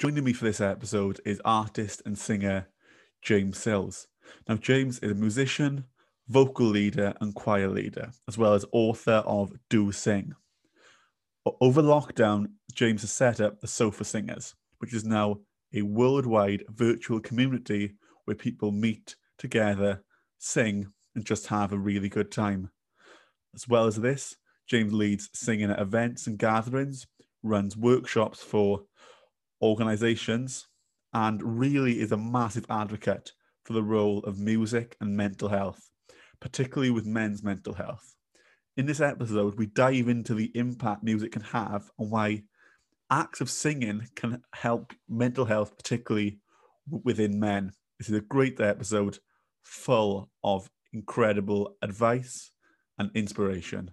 Joining me for this episode is artist and singer James Sills. Now, James is a musician, vocal leader, and choir leader, as well as author of Do Sing. Over lockdown, James has set up the Sofa Singers, which is now a worldwide virtual community where people meet together, sing, and just have a really good time. As well as this, James leads singing at events and gatherings, runs workshops for organizations, and really is a massive advocate for the role of music and mental health, particularly with men's mental health. In this episode, we dive into the impact music can have and why acts of singing can help mental health, particularly within men. This is a great episode full of incredible advice and inspiration.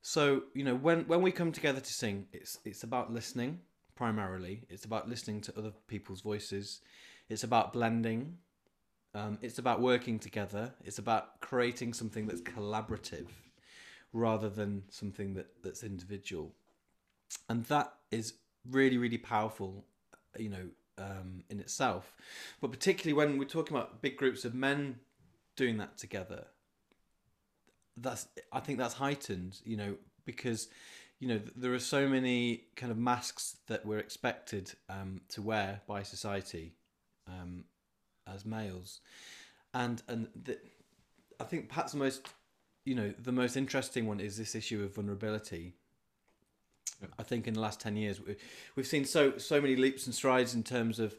So you know when when we come together to sing, it's it's about listening primarily. It's about listening to other people's voices. It's about blending. Um, it's about working together. It's about creating something that's collaborative rather than something that, that's individual. And that is really, really powerful, you know, um, in itself. But particularly when we're talking about big groups of men doing that together, that's I think that's heightened, you know, because you know there are so many kind of masks that we're expected um, to wear by society um, as males, and and the, I think perhaps the most you know the most interesting one is this issue of vulnerability. I think in the last ten years we've seen so so many leaps and strides in terms of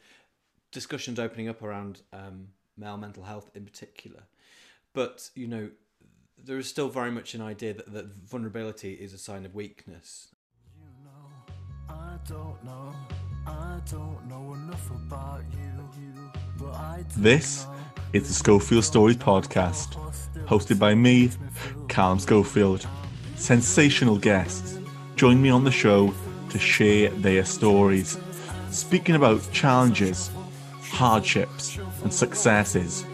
discussions opening up around um, male mental health in particular, but you know there is still very much an idea that, that vulnerability is a sign of weakness. You know, I don't know, I don't know enough about you, but I This is the Schofield Stories podcast, hosted by me, Callum Schofield. Sensational guests join me on the show to share their stories, speaking about challenges, hardships, and successes.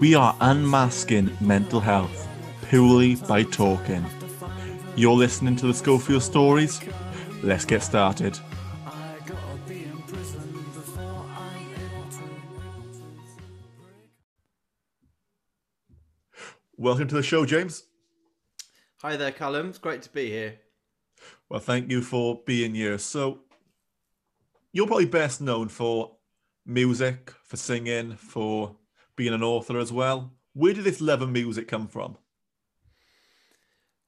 We are unmasking mental health purely by talking. You're listening to the Schofield Stories. Let's get started. Welcome to the show, James. Hi there, Callum. It's great to be here. Well, thank you for being here. So, you're probably best known for music, for singing, for being an author as well. Where did this love of music come from?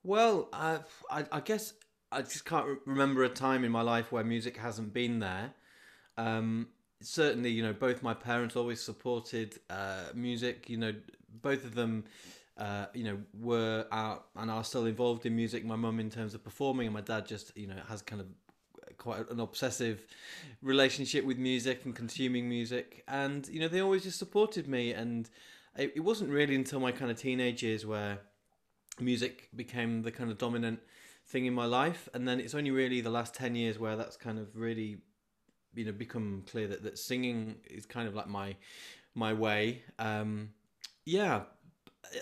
Well, uh, I, I guess I just can't re- remember a time in my life where music hasn't been there. Um, certainly, you know, both my parents always supported uh, music. You know, both of them, uh, you know, were out and are still involved in music. My mum in terms of performing, and my dad just, you know, has kind of quite an obsessive relationship with music and consuming music. And you know, they always just supported me. And it, it wasn't really until my kind of teenage years where music became the kind of dominant thing in my life. And then it's only really the last 10 years where that's kind of really you know become clear that, that singing is kind of like my my way. Um yeah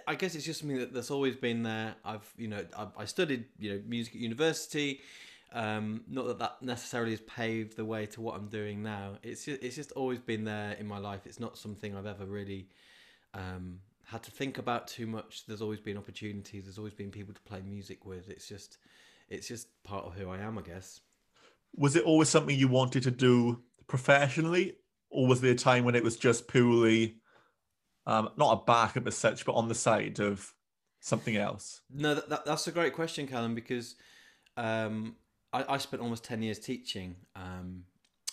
i guess it's just something that, that's always been there. I've you know I, I studied you know music at university. Um not that that necessarily has paved the way to what i'm doing now. It's just, it's just always been there in my life. It's not something i've ever really um had to think about too much. There's always been opportunities. There's always been people to play music with. It's just, it's just part of who I am, I guess. Was it always something you wanted to do professionally, or was there a time when it was just purely, um, not a backup as such, but on the side of something else? No, that, that, that's a great question, Callum, because um, I, I, spent almost ten years teaching, um,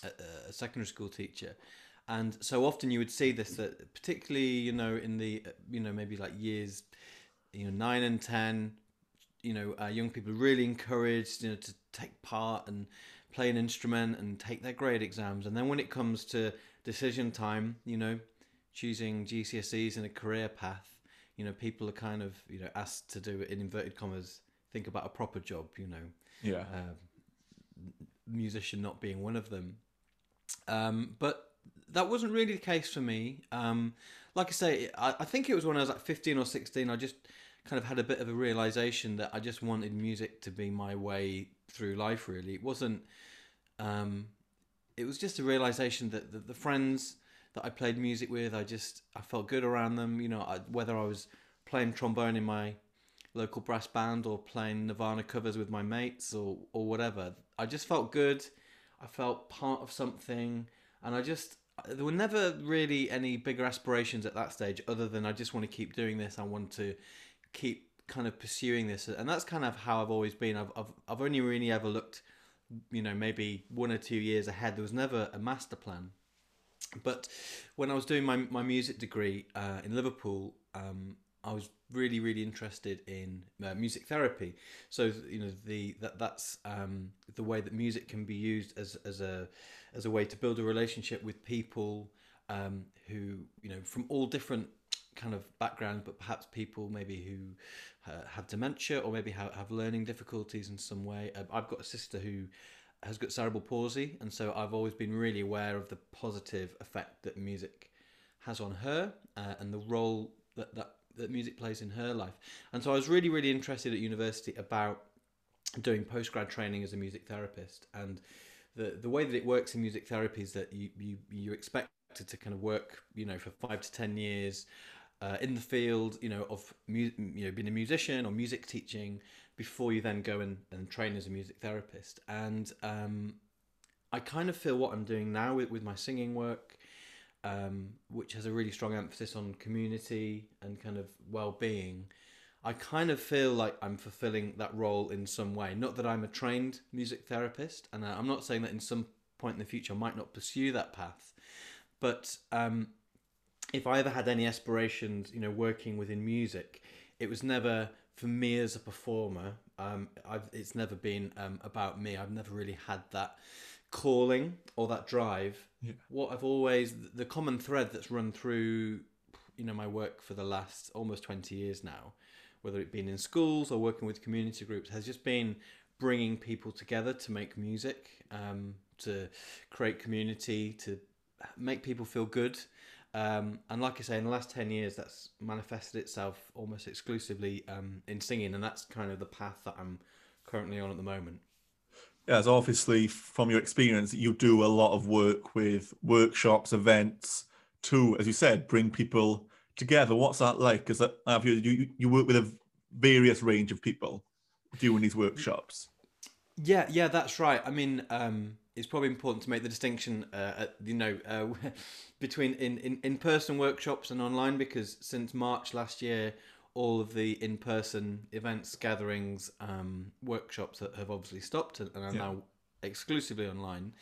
a, a secondary school teacher, and so often you would see this that particularly you know in the you know maybe like years you know 9 and 10 you know uh, young people really encouraged you know to take part and play an instrument and take their grade exams. And then when it comes to decision time you know choosing GCSEs and a career path you know people are kind of you know asked to do it in inverted commas think about a proper job you know. Yeah. Uh, musician not being one of them. Um, but that wasn't really the case for me. Um, like I say, I, I, think it was when I was like 15 or 16, I just kind of had a bit of a realization that I just wanted music to be my way through life, really. It wasn't, um, it was just a realization that the, the friends that I played music with, I just I felt good around them. You know, I, whether I was playing trombone in my local brass band or playing Nirvana covers with my mates or or whatever, I just felt good. I felt part of something, and I just there were never really any bigger aspirations at that stage other than I just want to keep doing this. I want to keep kind of pursuing this, and that's kind of how I've always been. I've I've, I've only really ever looked, you know, maybe one or two years ahead. There was never a master plan. But when I was doing my, my music degree uh, in Liverpool, um, I was really really interested in uh, music therapy. So you know the that that's um, the way that music can be used as as a as a way to build a relationship with people um, who you know from all different kind of backgrounds, but perhaps people maybe who uh, have dementia or maybe have, have learning difficulties in some way. Uh, I've got a sister who has got cerebral palsy, and so I've always been really aware of the positive effect that music has on her uh, and the role that, that that music plays in her life. And so I was really really interested at university about doing postgrad training as a music therapist and the the way that it works in music therapy is that you you you're expected to kind of work you know for five to ten years uh, in the field you know of mu- you know being a musician or music teaching before you then go and, and train as a music therapist. And um, I kind of feel what I'm doing now with, with my singing work um, which has a really strong emphasis on community and kind of well-being I kind of feel like I'm fulfilling that role in some way. Not that I'm a trained music therapist, and I'm not saying that in some point in the future I might not pursue that path. But um, if I ever had any aspirations, you know, working within music, it was never for me as a performer. Um, I've, it's never been um, about me. I've never really had that calling or that drive. Yeah. What I've always, the common thread that's run through, you know, my work for the last almost 20 years now whether it been in schools or working with community groups, has just been bringing people together to make music, um, to create community, to make people feel good. Um, and like I say, in the last 10 years, that's manifested itself almost exclusively um, in singing. And that's kind of the path that I'm currently on at the moment. Yeah, so obviously, from your experience, you do a lot of work with workshops, events to, as you said, bring people together. What's that like? Because I have you, you you work with a various range of people doing these workshops. Yeah, yeah, that's right. I mean, um, it's probably important to make the distinction, uh, you know, uh, between in, in in person workshops and online because since March last year, all of the in person events, gatherings, um, workshops that have obviously stopped and are yeah. now exclusively online.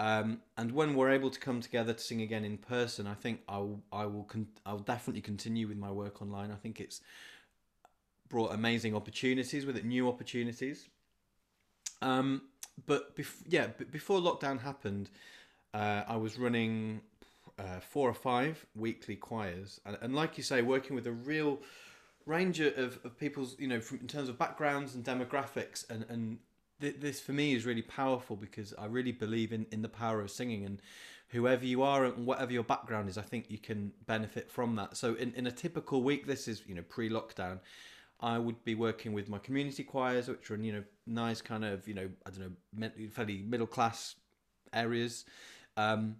Um, and when we're able to come together to sing again in person, I think I'll I will con- I'll definitely continue with my work online. I think it's brought amazing opportunities with it, new opportunities. Um, but bef- yeah, before lockdown happened, uh, I was running uh, four or five weekly choirs, and, and like you say, working with a real range of, of people's you know from in terms of backgrounds and demographics and and this for me is really powerful because I really believe in, in the power of singing and whoever you are and whatever your background is, I think you can benefit from that. So in, in a typical week, this is, you know, pre-lockdown, I would be working with my community choirs, which are in, you know, nice kind of, you know, I don't know, fairly middle class areas. Um,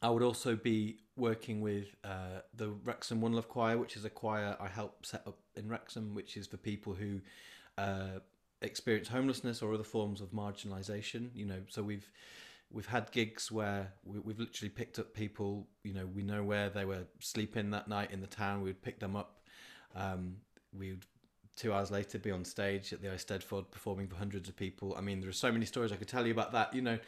I would also be working with uh, the Wrexham One Love Choir, which is a choir I help set up in Wrexham, which is for people who uh, experience homelessness or other forms of marginalisation. You know, so we've we've had gigs where we, have literally picked up people. You know, we know where they were sleeping that night in the town. We'd pick them up. Um, we'd two hours later be on stage at the Eisteddfod performing for hundreds of people. I mean, there are so many stories I could tell you about that. You know,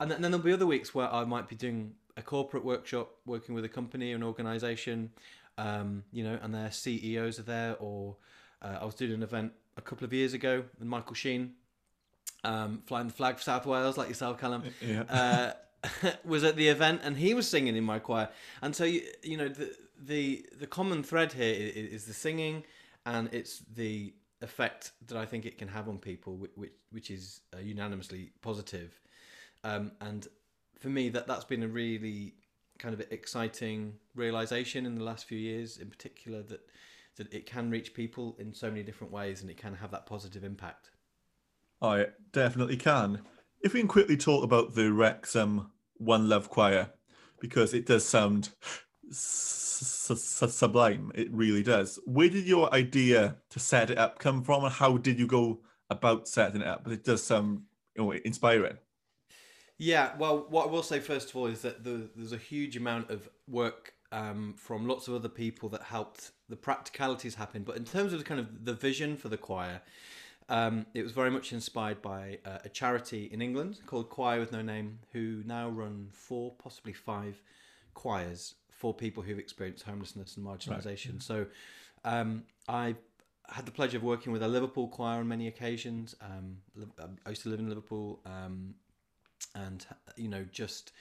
and then, and then there'll be other weeks where I might be doing a corporate workshop, working with a company, an organisation. Um, you know, and their CEOs are there, or uh, I was doing an event a couple of years ago with Michael Sheen, um, flying the flag for South Wales, like yourself, Callum. Yeah. Uh, was at the event and he was singing in my choir, and so you you know the the the common thread here is, is the singing, and it's the effect that I think it can have on people, which which is uh, unanimously positive. Um, and for me, that that's been a really kind of exciting realization in the last few years, in particular that that it can reach people in so many different ways and it can have that positive impact. I definitely can. If we can quickly talk about the Wrexham One Love Choir because it does sound sublime. It really does. Where did your idea to set it up come from, and how did you go about setting it up? It does sound you know, inspiring. Yeah, well, what I will say first of all is that the, there's a huge amount of work um, from lots of other people that helped the practicalities happen. But in terms of the kind of the vision for the choir, um, it was very much inspired by uh, a charity in England called Choir with No Name, who now run four, possibly five choirs for people who've experienced homelessness and marginalisation. Right. So um, I had the pleasure of working with a Liverpool choir on many occasions. Um, I used to live in Liverpool, um, and you know just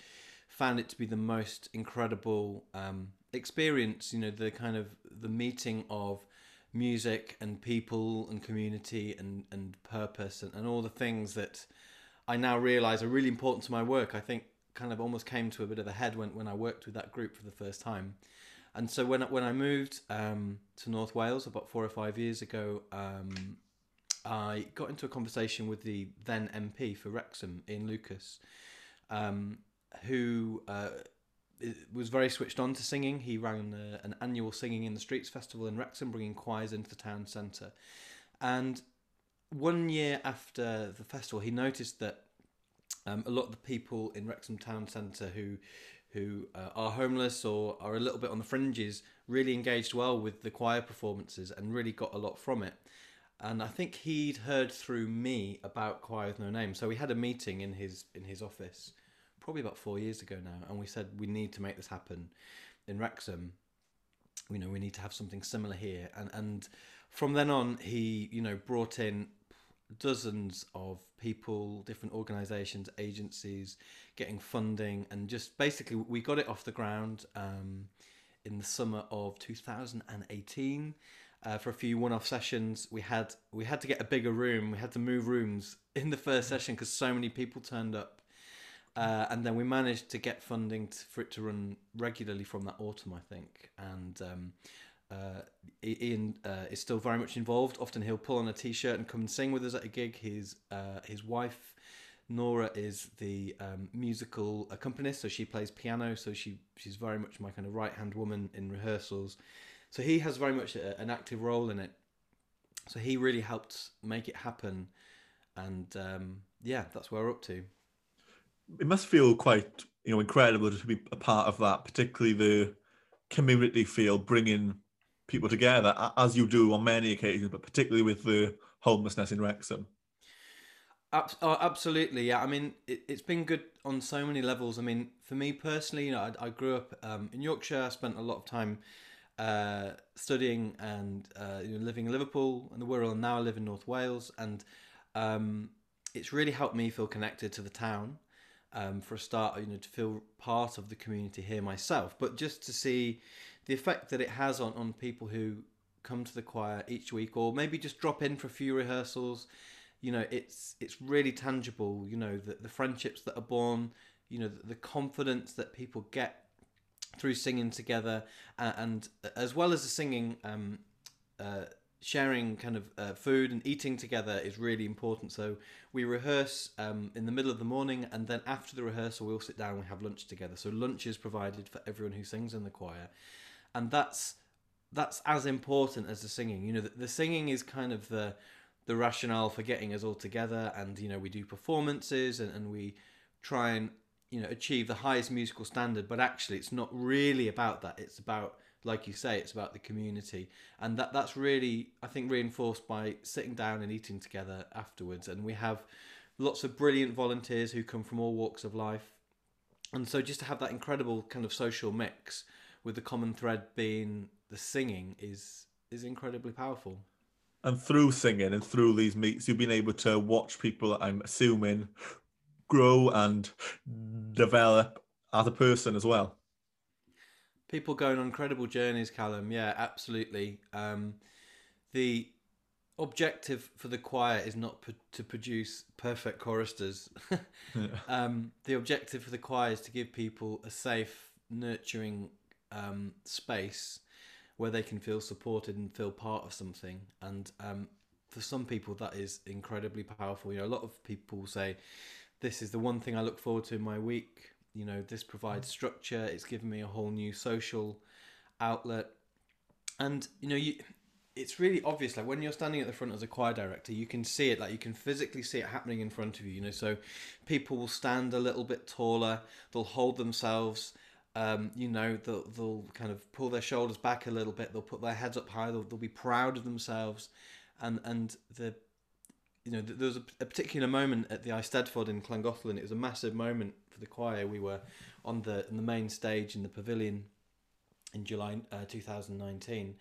found it to be the most incredible um, experience. You know the kind of the meeting of music and people and community and and purpose and, and all the things that I now realise are really important to my work. I think kind of almost came to a bit of a head when, when I worked with that group for the first time. And so when when I moved um, to North Wales about four or five years ago, um, I got into a conversation with the then MP for Wrexham, Ian Lucas, um, who uh, was very switched on to singing. He ran a, an annual Singing in the Streets festival in Wrexham, bringing choirs into the town centre. And one year after the festival, he noticed that um, a lot of the people in Wrexham town centre who who uh, are homeless or are a little bit on the fringes really engaged well with the choir performances and really got a lot from it. And I think he'd heard through me about Choir with No Name. So we had a meeting in his in his office probably about four years ago now, and we said we need to make this happen in Wrexham. You know, we need to have something similar here. And and from then on he, you know, brought in dozens of people, different organisations, agencies, getting funding, and just basically we got it off the ground um, in the summer of 2018. Uh, for a few one-off sessions, we had we had to get a bigger room. We had to move rooms in the first session because so many people turned up, uh, and then we managed to get funding to, for it to run regularly from that autumn, I think. And um, uh, Ian uh, is still very much involved. Often he'll pull on a t-shirt and come and sing with us at a gig. His uh, his wife Nora is the um, musical accompanist, so she plays piano. So she she's very much my kind of right hand woman in rehearsals. So he has very much a, an active role in it. So he really helped make it happen, and um, yeah, that's where we're up to. It must feel quite you know incredible to be a part of that, particularly the community feel, bringing people together as you do on many occasions, but particularly with the homelessness in Wrexham. Oh, absolutely, yeah. I mean, it, has been good on so many levels. I mean, for me personally, you know, I, I grew up um, in Yorkshire. I spent a lot of time uh, studying and uh, you know, living in Liverpool and the Wirral, and now I live in North Wales. And um, it's really helped me feel connected to the town. Um, for a start, you know, to feel part of the community here myself, but just to see the effect that it has on, on people who come to the choir each week or maybe just drop in for a few rehearsals you know it's it's really tangible you know the, the friendships that are born you know the, the confidence that people get through singing together uh, and as well as the singing um, uh, sharing kind of uh, food and eating together is really important so we rehearse um, in the middle of the morning and then after the rehearsal we'll sit down and we have lunch together so lunch is provided for everyone who sings in the choir and that's that's as important as the singing. You know, the, the singing is kind of the the rationale for getting us all together, and you know, we do performances and, and we try and you know achieve the highest musical standard. But actually, it's not really about that. It's about like you say, it's about the community, and that that's really I think reinforced by sitting down and eating together afterwards. And we have lots of brilliant volunteers who come from all walks of life, and so just to have that incredible kind of social mix with the common thread being the singing is is incredibly powerful. And through singing and through these meets, you've been able to watch people, I'm assuming, grow and develop as a person as well. People going on incredible journeys, Callum. Yeah, absolutely. Um, the objective for the choir is not p- to produce perfect choristers. yeah. um, the objective for the choir is to give people a safe, nurturing um, space where they can feel supported and feel part of something. And um, for some people, that is incredibly powerful. You know, a lot of people say, "This is the one thing I look forward to in my week." You know, this provides structure. It's given me a whole new social outlet, and you know, you. It's really obvious. Like when you're standing at the front as a choir director, you can see it. Like you can physically see it happening in front of you. You know, so people will stand a little bit taller. They'll hold themselves. Um, you know, they'll, they'll kind of pull their shoulders back a little bit. They'll put their heads up high. They'll, they'll be proud of themselves, and and the you know, there was a, a, particular moment at the Eisteddfod in Llangollen. It was a massive moment the choir. We were on the on the main stage in the pavilion in July uh, 2019,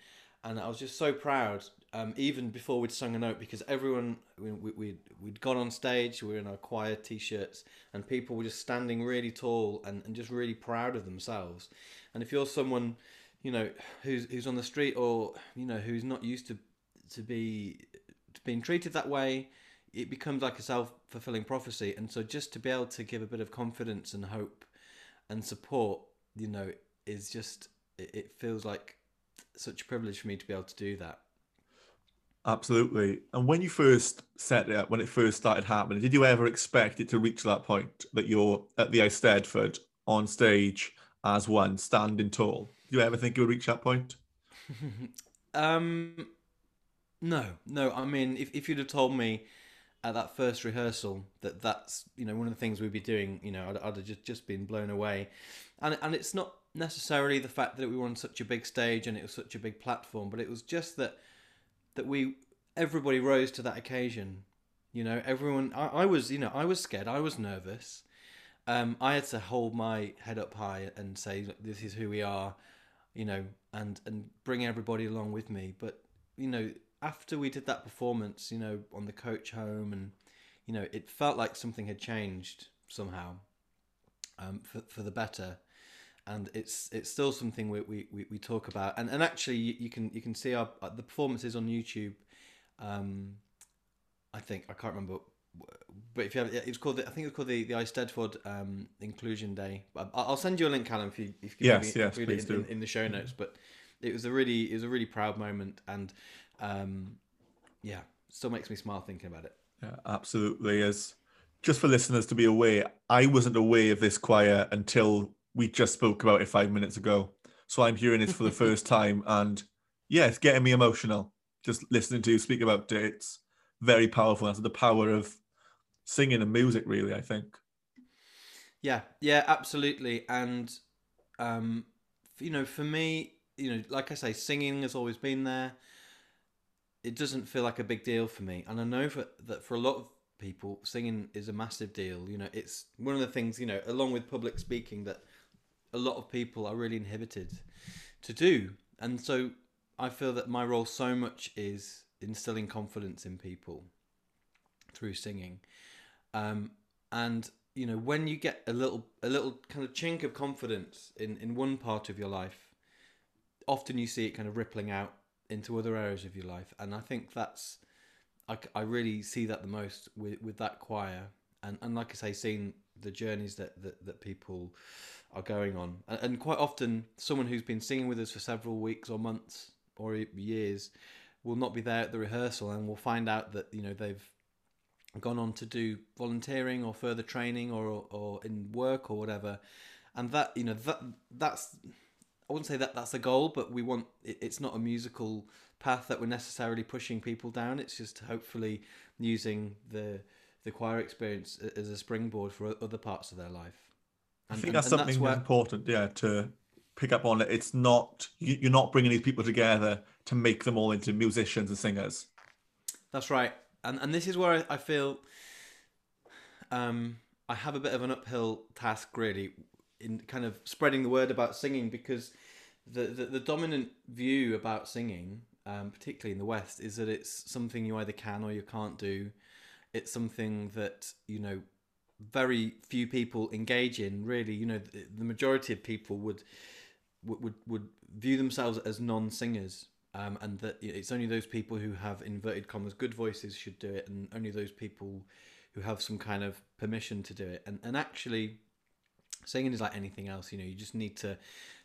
and I was just so proud. Um, even before we'd sung a note, because everyone we, we, we'd, we'd gone on stage, we were in our choir t-shirts, and people were just standing really tall and, and just really proud of themselves. And if you're someone, you know, who's who's on the street or you know who's not used to to be being treated that way, it becomes like a self fulfilling prophecy. And so, just to be able to give a bit of confidence and hope and support, you know, is just it, it feels like such a privilege for me to be able to do that. Absolutely. And when you first set it up, when it first started happening, did you ever expect it to reach that point that you're at the Eisteddfod on stage as one, standing tall? Do you ever think you would reach that point? um, no, no. I mean, if, if you'd have told me at that first rehearsal that that's you know one of the things we'd be doing, you know, I'd, I'd have just just been blown away, and and it's not necessarily the fact that we were on such a big stage and it was such a big platform, but it was just that that we everybody rose to that occasion. You know, everyone. I, I was, you know, I was scared. I was nervous. Um, I had to hold my head up high and say, "This is who we are," you know, and and bring everybody along with me. But you know, after we did that performance, you know, on the coach home, and you know, it felt like something had changed somehow um, for for the better, and it's it's still something we we, we talk about, and and actually you, can you can see our uh, the performances on YouTube. Um, I think I can't remember, but if you have, it was called the, I think it was called the the Eisteddfod um, Inclusion Day. I'll send you a link, Callum, if you if you can yes, yes, please in, do. In, in the show notes. But it was a really it was a really proud moment, and um, yeah, still makes me smile thinking about it. Yeah, absolutely. As just for listeners to be aware, I wasn't aware of this choir until we just spoke about it five minutes ago. So I'm hearing it for the first time, and yeah, it's getting me emotional. Just listening to you speak about it, it's very powerful. That's the power of singing and music, really. I think. Yeah, yeah, absolutely, and um, you know, for me, you know, like I say, singing has always been there it doesn't feel like a big deal for me. And I know for, that for a lot of people, singing is a massive deal. You know, it's one of the things, you know, along with public speaking, that a lot of people are really inhibited to do. And so I feel that my role so much is instilling confidence in people through singing. Um, and you know, when you get a little a little kind of chink of confidence in, in one part of your life, often you see it kind of rippling out into other areas of your life. And I think that's, I, I really see that the most with, with that choir. And, and like I say, seeing the journeys that, that, that people are going on. And, and quite often, someone who's been singing with us for several weeks or months or years will not be there at the rehearsal and we'll find out that, you know, they've gone on to do volunteering or further training or, or in work or whatever. And that, you know, that that's I wouldn't say that that's a goal, but we want it, it's not a musical path that we're necessarily pushing people down. It's just hopefully using the the choir experience as a springboard for other parts of their life. And, I think that's and, something that's where... important, yeah, to pick up on it. It's not you're not bringing these people together to make them all into musicians and singers. That's right, and and this is where I, I feel um, I have a bit of an uphill task really in kind of spreading the word about singing because the, the, the dominant view about singing, um, particularly in the West, is that it's something you either can or you can't do. It's something that you know very few people engage in. Really, you know, the, the majority of people would would would view themselves as non-singers. Um, and that it's only those people who have inverted commas good voices should do it, and only those people who have some kind of permission to do it. And and actually, singing is like anything else. You know, you just need to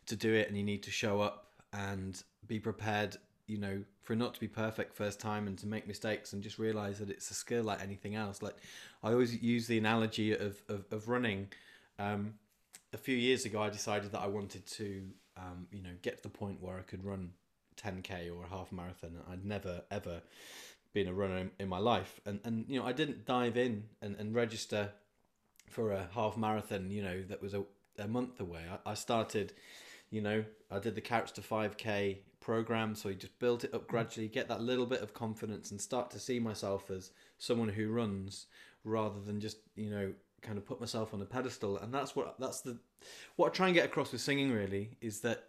to do it and you need to show up and be prepared you know for not to be perfect first time and to make mistakes and just realize that it's a skill like anything else like i always use the analogy of of, of running um a few years ago, I decided that I wanted to, um, you know, get to the point where I could run 10k or a half marathon. I'd never ever been a runner in, in my life, and and you know, I didn't dive in and, and register for a half marathon. You know, that was a, a month away. I, I started, you know, I did the Couch to 5k program, so you just built it up gradually, get that little bit of confidence, and start to see myself as someone who runs rather than just you know kind of put myself on a pedestal and that's what that's the what I try and get across with singing really is that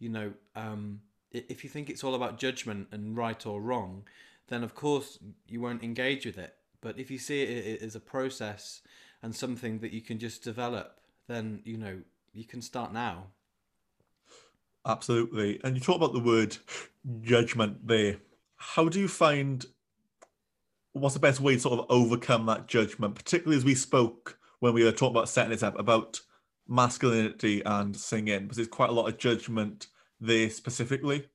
you know um, if you think it's all about judgment and right or wrong then of course you won't engage with it but if you see it as a process and something that you can just develop then you know you can start now absolutely and you talk about the word judgment there how do you find what's the best way to sort of overcome that judgment particularly as we spoke when we were talking about setting this up about masculinity and singing, because there's quite a lot of judgment there specifically.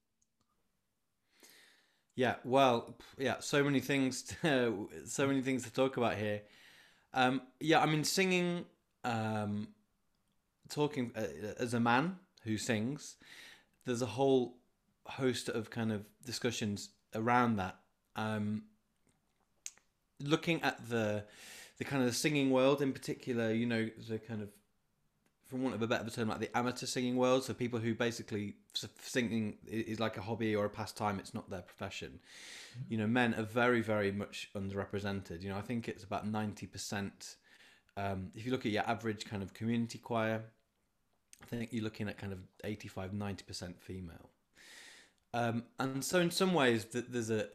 Yeah, well, yeah, so many things, to, so many things to talk about here. Um, yeah, I mean, singing, um, talking uh, as a man who sings, there's a whole host of kind of discussions around that. Um, looking at the the kind of the singing world in particular, you know, the kind of from want of a better term, like the amateur singing world. So people who basically singing is like a hobby or a pastime; it's not their profession. Mm-hmm. You know, men are very, very much underrepresented. You know, I think it's about ninety percent. Um, if you look at your average kind of community choir, I think you're looking at kind of 85 90% female. Um, and so, in some ways, that there's a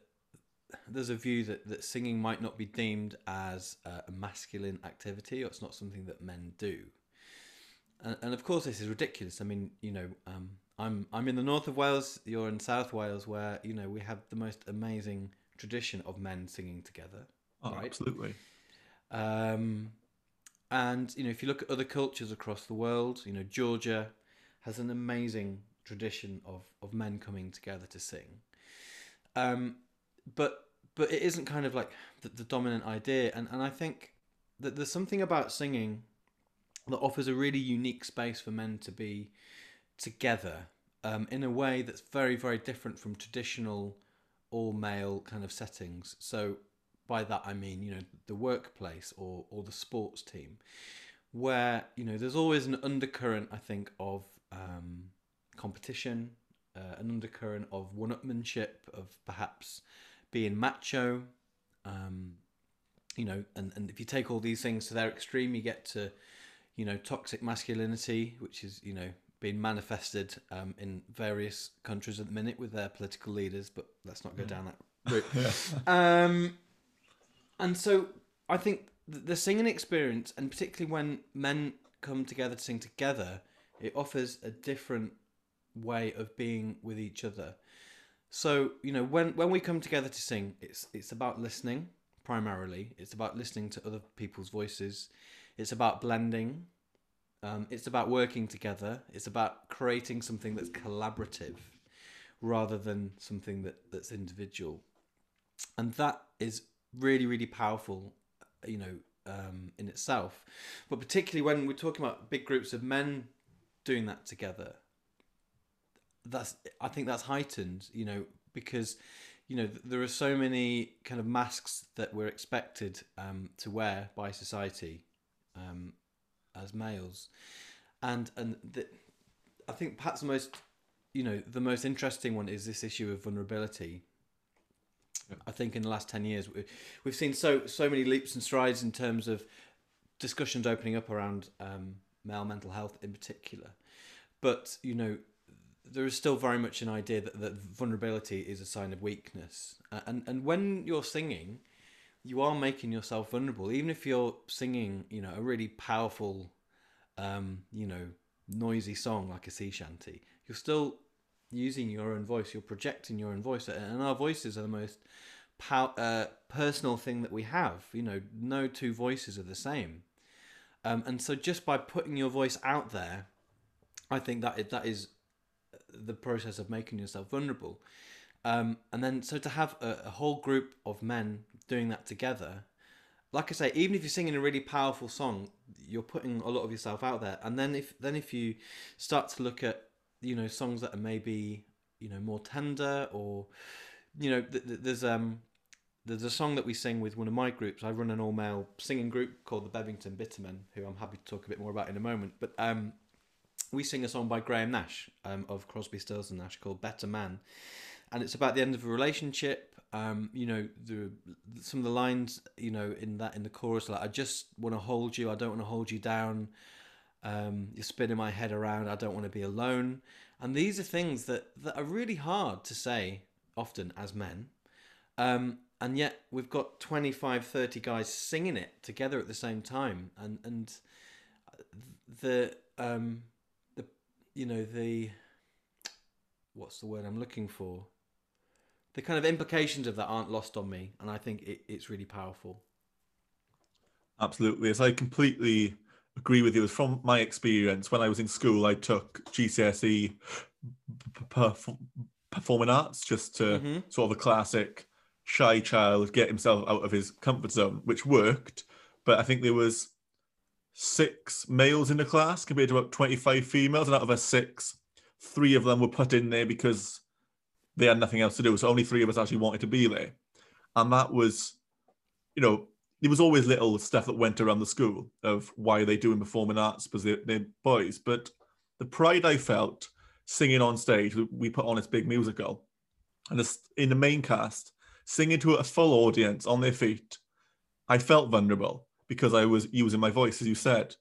there's a view that, that singing might not be deemed as a masculine activity or it's not something that men do. And, and of course, this is ridiculous. I mean, you know, um, I'm I'm in the north of Wales. You're in South Wales, where you know we have the most amazing tradition of men singing together. Oh, right? absolutely. Um, and you know, if you look at other cultures across the world, you know, Georgia has an amazing tradition of of men coming together to sing. Um, but but it isn't kind of like the, the dominant idea, and and I think that there's something about singing that offers a really unique space for men to be together um, in a way that's very very different from traditional all male kind of settings. So by that I mean you know the workplace or or the sports team, where you know there's always an undercurrent I think of um, competition, uh, an undercurrent of one-upmanship, of perhaps being macho. Um, you know, and, and if you take all these things to their extreme, you get to, you know, toxic masculinity, which is, you know, being manifested um, in various countries at the minute with their political leaders, but let's not go down that route. um, and so I think the singing experience, and particularly when men come together to sing together, it offers a different way of being with each other. So you know, when when we come together to sing, it's it's about listening primarily. It's about listening to other people's voices. It's about blending. Um, it's about working together. It's about creating something that's collaborative, rather than something that that's individual. And that is really really powerful. You know, um, in itself, but particularly when we're talking about big groups of men doing that together that's I think that's heightened, you know, because you know there are so many kind of masks that we're expected um, to wear by society um, as males, and and the, I think perhaps the most you know the most interesting one is this issue of vulnerability. Yeah. I think in the last ten years we've seen so so many leaps and strides in terms of discussions opening up around um, male mental health in particular, but you know there is still very much an idea that, that vulnerability is a sign of weakness. And and when you're singing, you are making yourself vulnerable. Even if you're singing, you know, a really powerful, um, you know, noisy song like a sea shanty, you're still using your own voice. You're projecting your own voice, and our voices are the most pow- uh, personal thing that we have. You know, no two voices are the same. Um, and so, just by putting your voice out there, I think that that is the process of making yourself vulnerable. Um, and then so to have a, a, whole group of men doing that together, like I say, even if you're singing a really powerful song, you're putting a lot of yourself out there. And then if then if you start to look at you know songs that are maybe you know more tender or you know th- th- there's um there's a song that we sing with one of my groups. I run an all male singing group called the Bebington Bittermen, who I'm happy to talk a bit more about in a moment. But um, we sing a song by Graham Nash um, of Crosby, Stills and Nash called "Better Man," and it's about the end of a relationship. Um, you know, the some of the lines, you know, in that in the chorus, like "I just want to hold you, I don't want to hold you down." Um, you're spinning my head around. I don't want to be alone. And these are things that, that are really hard to say often as men. Um, and yet we've got 25, 30 guys singing it together at the same time. And, and the, um, the, you know, the, what's the word I'm looking for? The kind of implications of that aren't lost on me. And I think it, it's really powerful. Absolutely. As I completely agree with you. From my experience, when I was in school, I took GCSE performing arts just to mm-hmm. sort of a classic shy child get himself out of his comfort zone, which worked. But I think there was six males in the class compared to about 25 females, and out of us six, three of them were put in there because they had nothing else to do. So only three of us actually wanted to be there. And that was, you know, there was always little stuff that went around the school of why are they doing performing arts because they're, they're boys. But the pride I felt singing on stage, we put on this big musical, and in the main cast, singing to a full audience on their feet, I felt vulnerable because I was using my voice, as you said.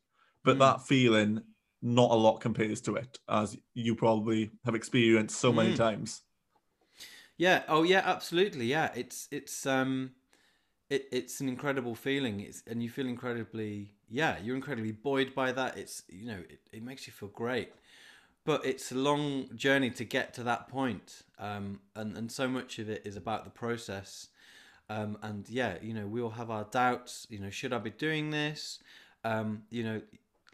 But mm. that feeling, not a lot compares to it, as you probably have experienced so many mm. times. Yeah. Oh, yeah. Absolutely. Yeah. It's it's um it, it's an incredible feeling. It's and you feel incredibly yeah, you're incredibly buoyed by that. It's you know, it, it makes you feel great. But it's a long journey to get to that point. Um, and, and so much of it is about the process. Um, and yeah, you know, we all have our doubts, you know, should I be doing this? Um, you know,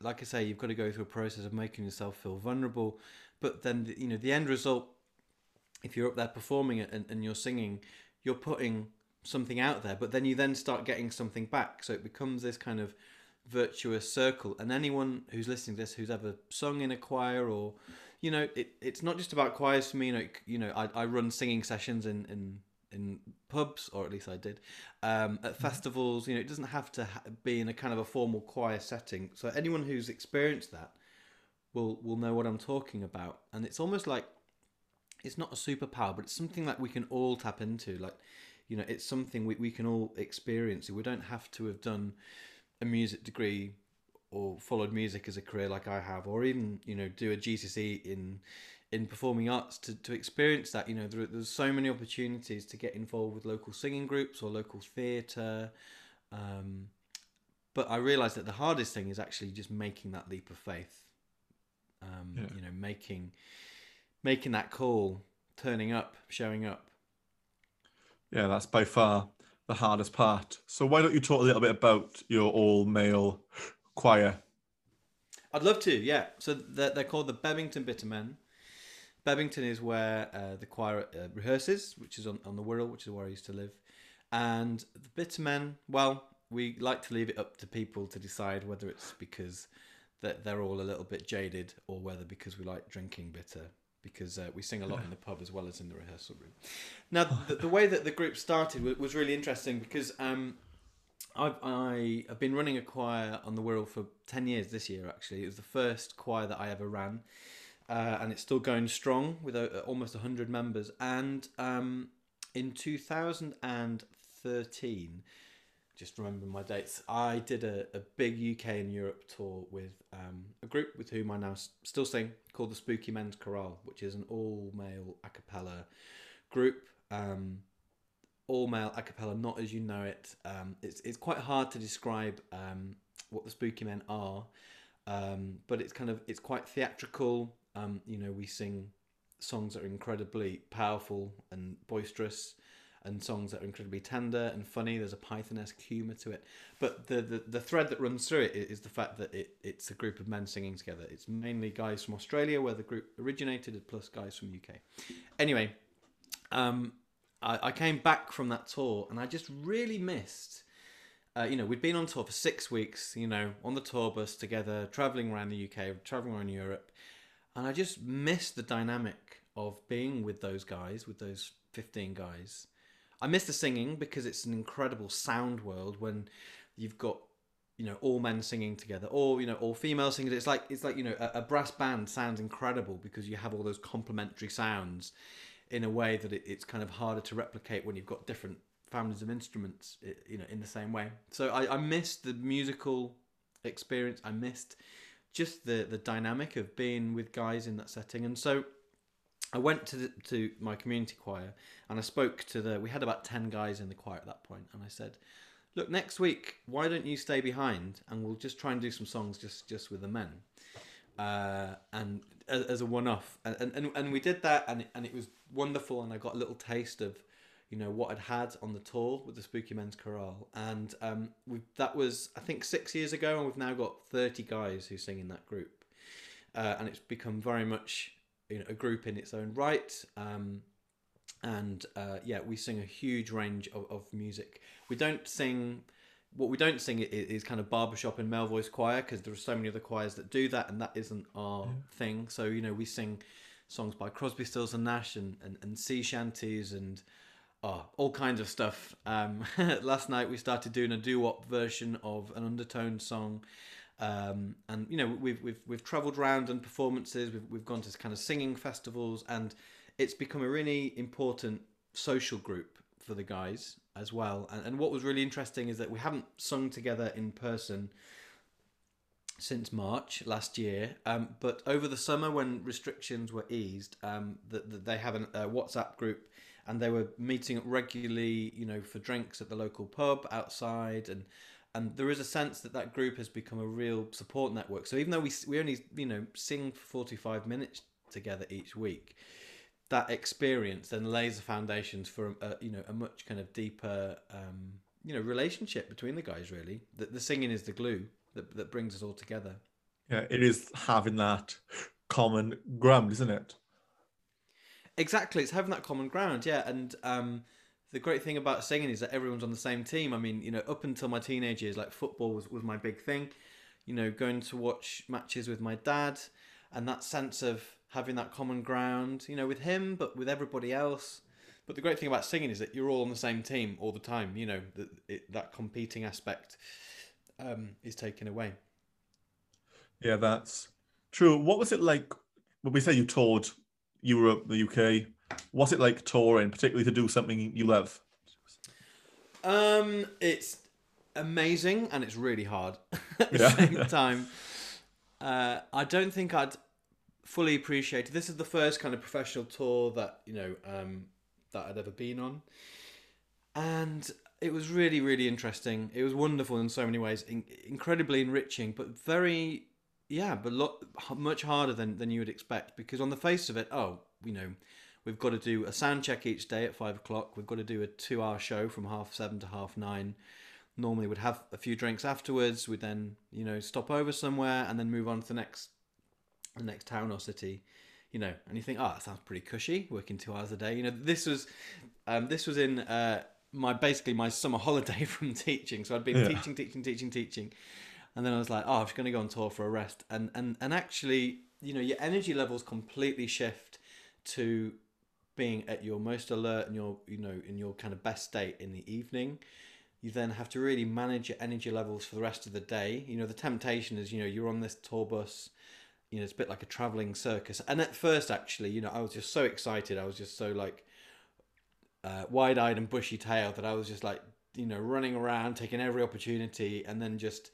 like I say, you've got to go through a process of making yourself feel vulnerable. But then, you know, the end result, if you're up there performing it and, and you're singing, you're putting something out there, but then you then start getting something back. So it becomes this kind of virtuous circle. And anyone who's listening to this who's ever sung in a choir or, you know, it, it's not just about choirs for me. You know, you know, I, I run singing sessions in, in in pubs, or at least I did, um, at mm-hmm. festivals. You know, it doesn't have to ha- be in a kind of a formal choir setting. So anyone who's experienced that will will know what I'm talking about. And it's almost like it's not a superpower, but it's something that we can all tap into. Like you know it's something we, we can all experience we don't have to have done a music degree or followed music as a career like I have or even you know do a GCSE in in performing arts to, to experience that you know there, there's so many opportunities to get involved with local singing groups or local theatre um, but I realized that the hardest thing is actually just making that leap of faith um, yeah. you know making making that call turning up showing up yeah, that's by far the hardest part. So why don't you talk a little bit about your all male choir? I'd love to, yeah. So they're, they're called the Bebington Bittermen. Bebington is where uh, the choir uh, rehearses, which is on, on the Wirral, which is where I used to live. And the Bittermen, well, we like to leave it up to people to decide whether it's because that they're all a little bit jaded or whether because we like drinking bitter because uh, we sing a lot in the pub as well as in the rehearsal room. Now, the, the way that the group started was really interesting because um, I've, I have been running a choir on the Wirral for 10 years this year, actually. It was the first choir that I ever ran, uh, and it's still going strong with uh, almost 100 members. And um, in 2013, just remembering my dates. I did a, a big UK and Europe tour with um, a group with whom I now s- still sing called the Spooky Men's Chorale, which is an all male a cappella group. Um, all male a cappella, not as you know it. Um, it's, it's quite hard to describe um, what the Spooky Men are, um, but it's kind of it's quite theatrical. Um, you know, we sing songs that are incredibly powerful and boisterous and songs that are incredibly tender and funny. There's a Python-esque humour to it, but the, the the thread that runs through it is the fact that it, it's a group of men singing together. It's mainly guys from Australia, where the group originated, plus guys from UK. Anyway, um, I, I came back from that tour and I just really missed uh, you know, we'd been on tour for six weeks, you know, on the tour bus together, traveling around the UK, traveling around Europe, and I just missed the dynamic of being with those guys, with those fifteen guys. I miss the singing because it's an incredible sound world when you've got you know all men singing together or you know all female singing. It's like it's like you know a, a brass band sounds incredible because you have all those complementary sounds in a way that it, it's kind of harder to replicate when you've got different families of instruments you know in the same way. So i, I missed the musical experience. I missed just the the dynamic of being with guys in that setting. And so I went to the, to my community choir and I spoke to the. We had about ten guys in the choir at that point, and I said, "Look, next week, why don't you stay behind and we'll just try and do some songs just just with the men, uh, and as, as a one off." And, and and we did that, and and it was wonderful, and I got a little taste of, you know, what I'd had on the tour with the Spooky Men's Chorale, and um, we that was I think six years ago, and we've now got thirty guys who sing in that group, uh, and it's become very much you know a group in its own right. Um, and uh, yeah, we sing a huge range of, of music. We don't sing. What we don't sing is kind of barbershop and male voice choir because there are so many other choirs that do that, and that isn't our thing. So you know, we sing songs by Crosby, Stills and Nash, and and, and sea shanties, and oh, all kinds of stuff. Um, last night we started doing a doo wop version of an undertone song. Um, and you know we've we've we've travelled around and performances. We've we've gone to kind of singing festivals, and it's become a really important social group for the guys as well. And, and what was really interesting is that we haven't sung together in person since March last year. Um, but over the summer, when restrictions were eased, um, that that they have a WhatsApp group, and they were meeting up regularly, you know, for drinks at the local pub outside, and and there is a sense that that group has become a real support network. So even though we we only you know sing for forty five minutes together each week, that experience then lays the foundations for a, you know a much kind of deeper um, you know relationship between the guys. Really, the, the singing is the glue that that brings us all together. Yeah, it is having that common ground, isn't it? Exactly, it's having that common ground, yeah. And um, the great thing about singing is that everyone's on the same team. I mean, you know, up until my teenage years, like football was, was my big thing. You know, going to watch matches with my dad, and that sense of having that common ground, you know, with him, but with everybody else. But the great thing about singing is that you're all on the same team all the time. You know, that it, that competing aspect um, is taken away. Yeah, that's true. What was it like when we say you toured Europe, the UK? What's it like touring, particularly to do something you love? Um, it's amazing and it's really hard at the Yeah. same time. Uh, I don't think I'd fully appreciate. This is the first kind of professional tour that you know um, that I'd ever been on, and it was really, really interesting. It was wonderful in so many ways, in- incredibly enriching, but very, yeah, but lot much harder than than you would expect. Because on the face of it, oh, you know, we've got to do a sound check each day at five o'clock. We've got to do a two-hour show from half seven to half nine. Normally, we'd have a few drinks afterwards. We'd then, you know, stop over somewhere and then move on to the next, the next town or city. You know, and you think, oh, that sounds pretty cushy. Working two hours a day. You know, this was, um, this was in uh, my basically my summer holiday from teaching. So I'd been Yeah. teaching, teaching, teaching, teaching, and then I was like, oh, I'm just going to go on tour for a rest. And and and actually, you know, your energy levels completely shift to being at your most alert and your you know in your kind of best state in the evening. You then have to really manage your energy levels for the rest of the day. You know the temptation is you know you're on this tour bus you know it's a bit like a traveling circus. And at first actually you know i was just so excited. I was just so like uh, wide-eyed and bushy-tailed that i was just like you know running around taking every opportunity and then just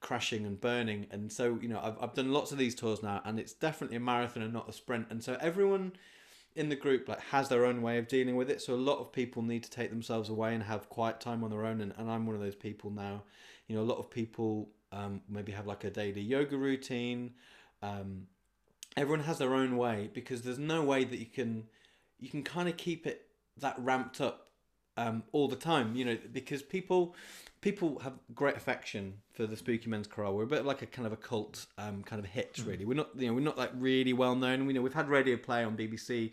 crashing and burning. And so you know I've, I've done lots of these tours now and it's definitely a marathon and not a sprint. And so everyone in the group like has their own way of dealing with it. So a lot of people need to take themselves away and have quiet time on their own. And, and i'm one of those people now. You know a lot of people um, maybe have like a daily yoga routine. Um, everyone has their own way because there's no way that you can you can kind of keep it that ramped up um, all the time you know because people people have great affection for the spooky men's chorale we're a bit like a kind of a cult um, kind of hit really we're not you know we're not like really well known we know we've had radio play on bbc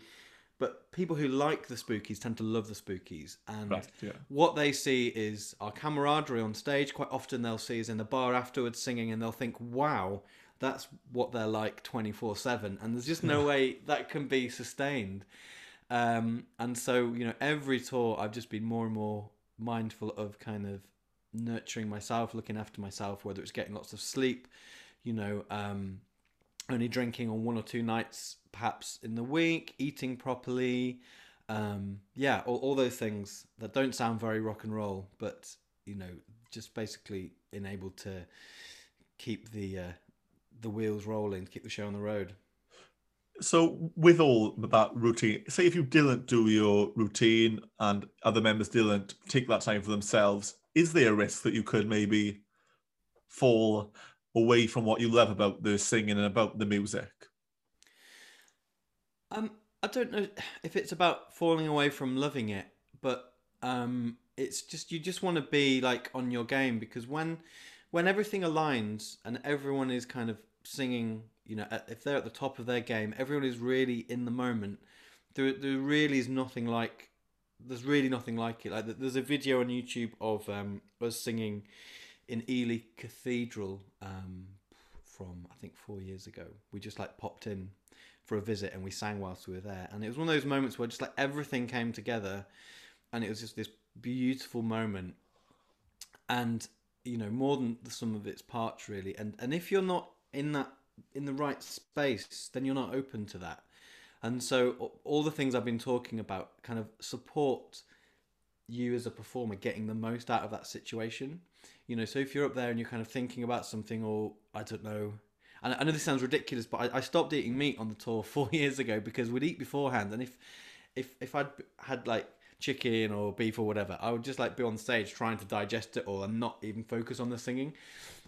but people who like the spookies tend to love the spookies, and Right, yeah. what they see is our camaraderie on stage. Quite often, they'll see us in the bar afterwards singing, and they'll think, "Wow, that's what they're like twenty four 7 And there's just no way that can be sustained. Um, and so, you know, every tour, I've just been more and more mindful of kind of nurturing myself, looking after myself, whether it's getting lots of sleep, you know, um, only drinking on one or two nights perhaps in the week, eating properly. Um, yeah, all, all those things that don't sound very rock and roll, but, you know, just basically enabled to keep the uh, the wheels rolling, keep the show on the road. So, with all that routine, say if you didn't do your routine and other members didn't take that time for themselves, is there a risk that you could maybe fall away from what you love about the singing and about the music? Um, I don't know if it's about falling away from loving it, but um, it's just you just want to be like on your game because when when everything aligns and everyone is kind of singing, you know, if they're at the top of their game, everyone is really in the moment. There, there really is nothing like. There's really nothing like it. Like there's a video on YouTube of um, us singing in Ely Cathedral um, from I think four years ago. We just like popped in for a visit and we sang whilst we were there, and it was one of those moments where just like everything came together, and it was just this beautiful moment, and you know more than the sum of its parts really. And and if you're not in that in the right space, then you're not open to that. And so all the things I've been talking about kind of support you as a performer getting the most out of that situation. You know, so if you're up there and you're kind of thinking about something, or I don't know, and I know this sounds ridiculous, but I, I stopped eating meat on the tour four years ago because we'd eat beforehand, and if if if I'd had like chicken or beef or whatever, I would just like be on stage trying to digest it all and not even focus on the singing.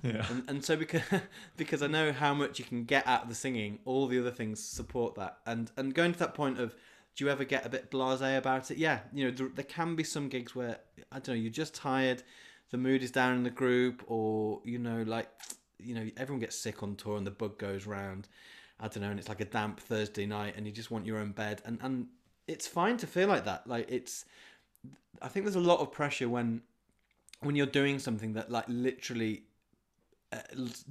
Yeah. And, and so because because I know how much you can get out of the singing, all the other things support that. And and going to that point of do you ever get a bit blasé about it? Yeah, you know there, there can be some gigs where I don't know you're just tired, the mood is down in the group, or you know like you know everyone gets sick on tour and the bug goes round. I don't know, and it's like a damp Thursday night, and you just want your own bed, and and it's fine to feel like that. Like it's, I think there's a lot of pressure when when you're doing something that like literally uh,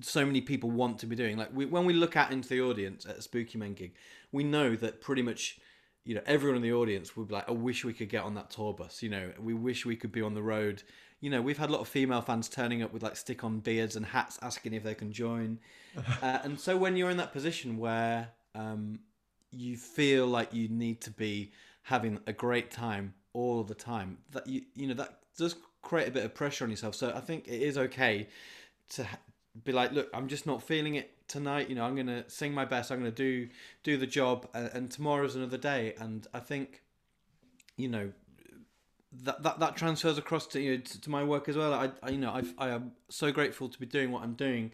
so many people want to be doing. Like we, when we look out into the audience at a Spooky Men gig, we know that pretty much, you know, everyone in the audience would be like, "I wish we could get on that tour bus." You know, we wish we could be on the road. You know, we've had a lot of female fans turning up with like stick-on beards and hats, asking if they can join. uh, and so when you're in that position where um, you feel like you need to be having a great time all the time, that you you know that does create a bit of pressure on yourself. So I think it is okay to be like, look, I'm just not feeling it tonight. You know, I'm gonna sing my best. I'm gonna do do the job, and, and tomorrow's another day. And I think, you know, that that, that transfers across to you know, to, to my work as well. I, I you know I I am so grateful to be doing what I'm doing,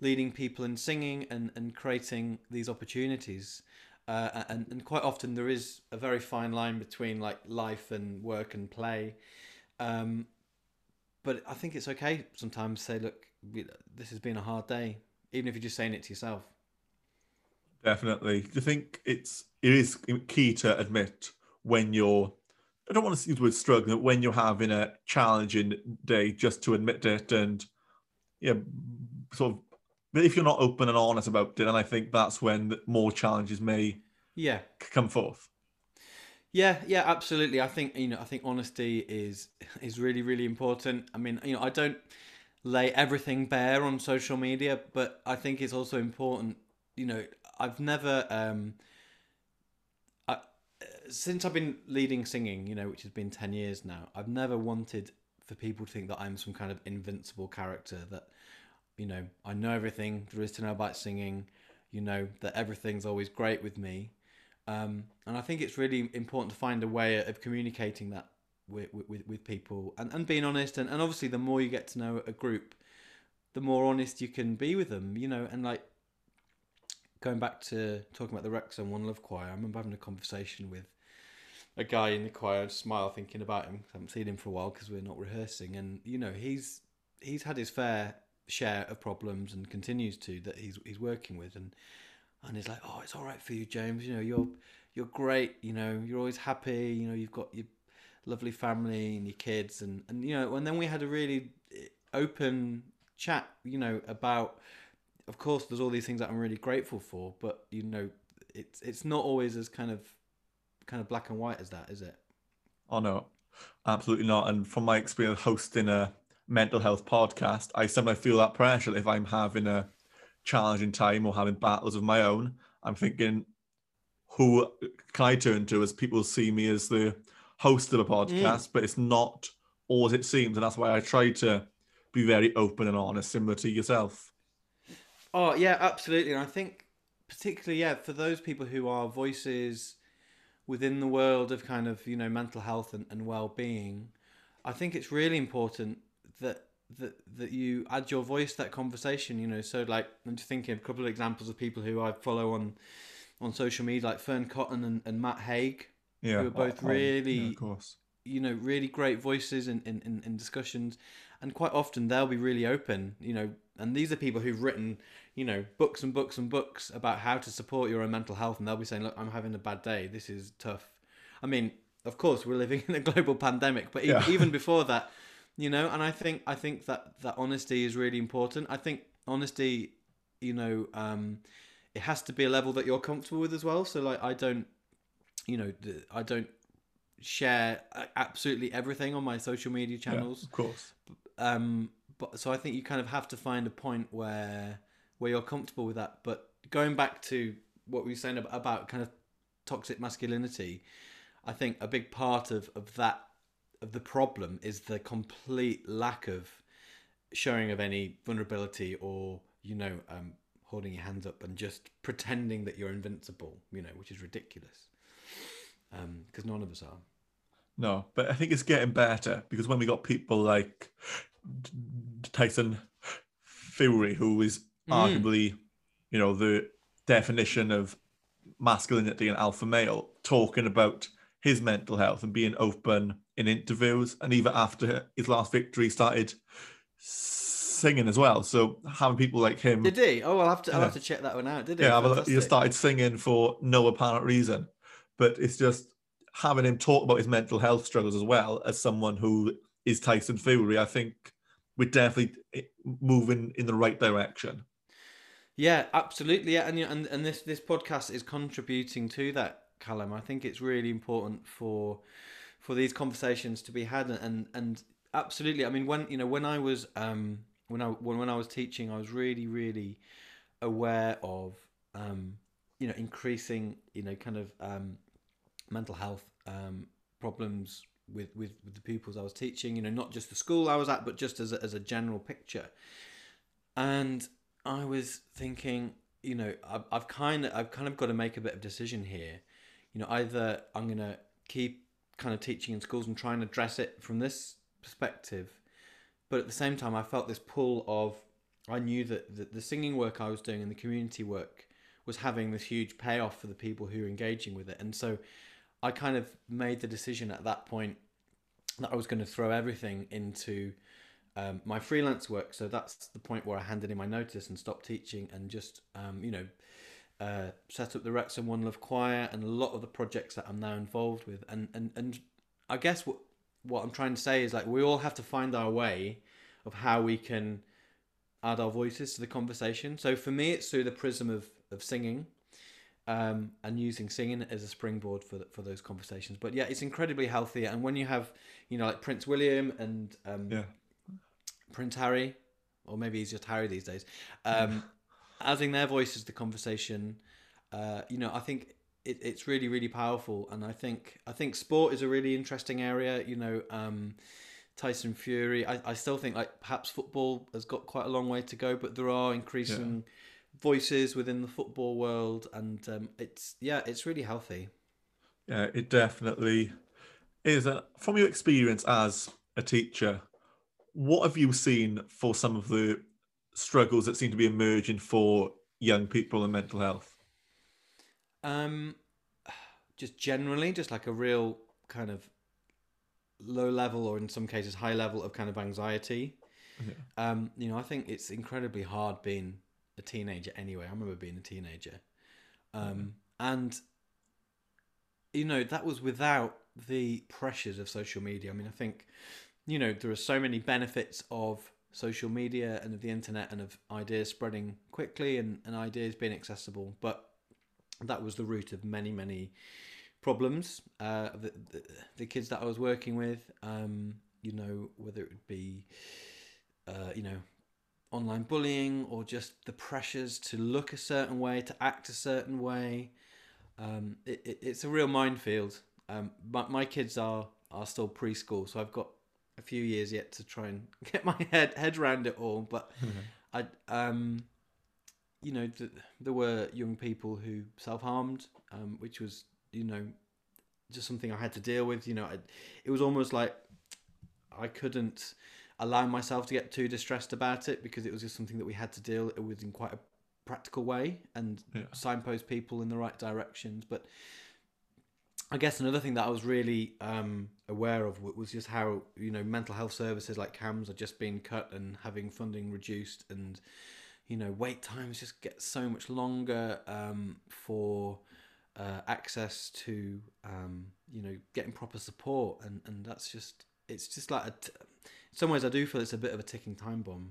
leading people in singing and and creating these opportunities. Uh, and, and quite often there is a very fine line between like life and work and play. Um, but I think it's okay sometimes say, look, this has been a hard day, even if you're just saying it to yourself. Definitely. Do you think it's it is key to admit when you're I don't want to use the word struggling, when you're having a challenging day, just to admit it and yeah, sort of. But if you're not open and honest about it, and I think that's when more challenges may yeah come forth. Yeah, yeah, absolutely. I think you know, I think honesty is is really really important. I mean, you know, I don't lay everything bare on social media, but I think it's also important. You know, I've never um, I, since I've been leading singing, you know, which has been ten years now. I've never wanted for people to think that I'm some kind of invincible character that you know I know everything there is to know about singing. You know that everything's always great with me um, and I think it's really important to find a way of communicating that with, with, with people and, and being honest. And, and obviously, the more you get to know a group, the more honest you can be with them, you know. And like going back to talking about the Wrexham One Love Choir, I remember having a conversation with a guy in the choir, smile thinking about him. I haven't seen him for a while because we're not rehearsing, and you know he's he's had his fair share of problems and continues to that he's he's working with, and and he's like, "Oh, it's all right for you, James. You know, you're you're great. You know, you're always happy. You know, you've got your lovely family and your kids, and and you know." And then we had a really eh, open chat. You know, about of course, there's all these things that I'm really grateful for, but you know, it's it's not always as kind of kind of black and white as that, is it? Oh no, absolutely not. And from my experience hosting a mental health podcast, I sometimes feel that pressure if I'm having a challenging time or having battles of my own. I'm thinking, who can I turn to as people see me as the host of a podcast, mm. but it's not all as it seems. And that's why I try to be very open and honest, similar to yourself. Oh, yeah, absolutely. And I think, particularly, yeah, for those people who are voices within the world of kind of, you know, mental health and, and well being, I think it's really important that that that you add your voice to that conversation you know? So like i'm just thinking of a couple of examples of people who i follow on on social media like Fearne Cotton and, and matt haig yeah who are both oh, really yeah, of course. you know really great voices in, in, in, in discussions. And quite often they'll be really open you know? And these are people who've written you know books and books and books about how to support your own mental health and they'll be saying look i'm having a bad day. This is tough. I mean of course we're living in a global pandemic but yeah. even before that you know and i think i think that that honesty is really important. I think honesty you know um it has to be a level that you're comfortable with as well. So like i don't you know i don't share absolutely everything on my social media channels. yeah, of course. Um but so i think you kind of have to find a point where where you're comfortable with that. But going back to what we were saying about, about kind of toxic masculinity i think a big part of of that of the problem is the complete lack of showing of any vulnerability or you know um, holding your hands up and just pretending that you're invincible you know which is ridiculous because um, none of us are no but i think it's getting better because when we got people like tyson fury who is mm. arguably you know the definition of masculinity and alpha male talking about his mental health and being open in interviews, and even after his last victory, started singing as well. So having people like him, did he? Oh, I'll have to. I'll have to check that one out. Did he? Yeah, he just started singing for no apparent reason, but it's just having him talk about his mental health struggles as well as someone who is Tyson Fury. I think we're definitely eh, moving in the right direction. Yeah, absolutely. Yeah, and and and this this podcast is contributing to that, Callum. I think it's really important for for these conversations to be had and and absolutely i mean when you know when i was um when i when, when i was teaching i was really really aware of um you know increasing you know kind of um mental health um problems with with, with the pupils i was teaching you know not just the school i was at but just as a, as a general picture. And i was thinking you know I've, I've kind of i've kind of got to make a bit of decision here. You know either i'm going to keep kind of teaching in schools and trying to address it from this perspective. But at the same time, I felt this pull of I knew that the, the singing work I was doing and the community work was having this huge payoff for the people who are engaging with it. And so I kind of made the decision at that point that I was going to throw everything into um, my freelance work. So that's the point where I handed in my notice and stopped teaching and just, um, you know, uh, set up the Wrexham One Love Choir and a lot of the projects that I'm now involved with. And and and I guess what what I'm trying to say is like we all have to find our way of how we can add our voices to the conversation. So for me, it's through the prism of of singing. Um, and using singing as a springboard for for those conversations, but yeah, it's incredibly healthy. And when you have, you know, like Prince William and um, yeah. Prince Harry, or maybe he's just Harry these days, um, adding their voices to the conversation, uh, you know, I think it, it's really really powerful, and I think I think sport is a really interesting area. You know, um, Tyson Fury. I, I still think like perhaps football has got quite a long way to go, but there are increasing yeah. voices within the football world, and um, it's yeah, it's really healthy. Yeah, it definitely is. A, from your experience as a teacher, what have you seen for some of the struggles that seem to be emerging for young people and mental health? Um, just generally, just like a real kind of low level, or in some cases high level of kind of anxiety. Yeah. Um, you know, I think it's incredibly hard being a teenager. Anyway, I remember being a teenager, um, and you know that was without the pressures of social media. I mean, I think you know there are so many benefits of social media and of the internet and of ideas spreading quickly and, and ideas being accessible, but that was the root of many many problems. Uh, the, the, the kids that I was working with, um, you know, whether it would be, uh, you know, online bullying or just the pressures to look a certain way, to act a certain way. Um, it, it, it's a real minefield. Um, my, my kids are are still preschool, so I've got few years yet to try and get my head head around it all. But I, um, you know, th- there were young people who self harmed, um, which was you know just something I had to deal with. You know, I, it was almost like I couldn't allow myself to get too distressed about it because it was just something that we had to deal with in quite a practical way and Yeah. signpost people in the right directions. But I guess another thing that I was really um, aware of was just how you know mental health services like CAMHS are just being cut and having funding reduced, and you know wait times just get so much longer um, for uh, access to um, you know getting proper support, and and that's just it's just like a t- in some ways I do feel it's a bit of a ticking time bomb,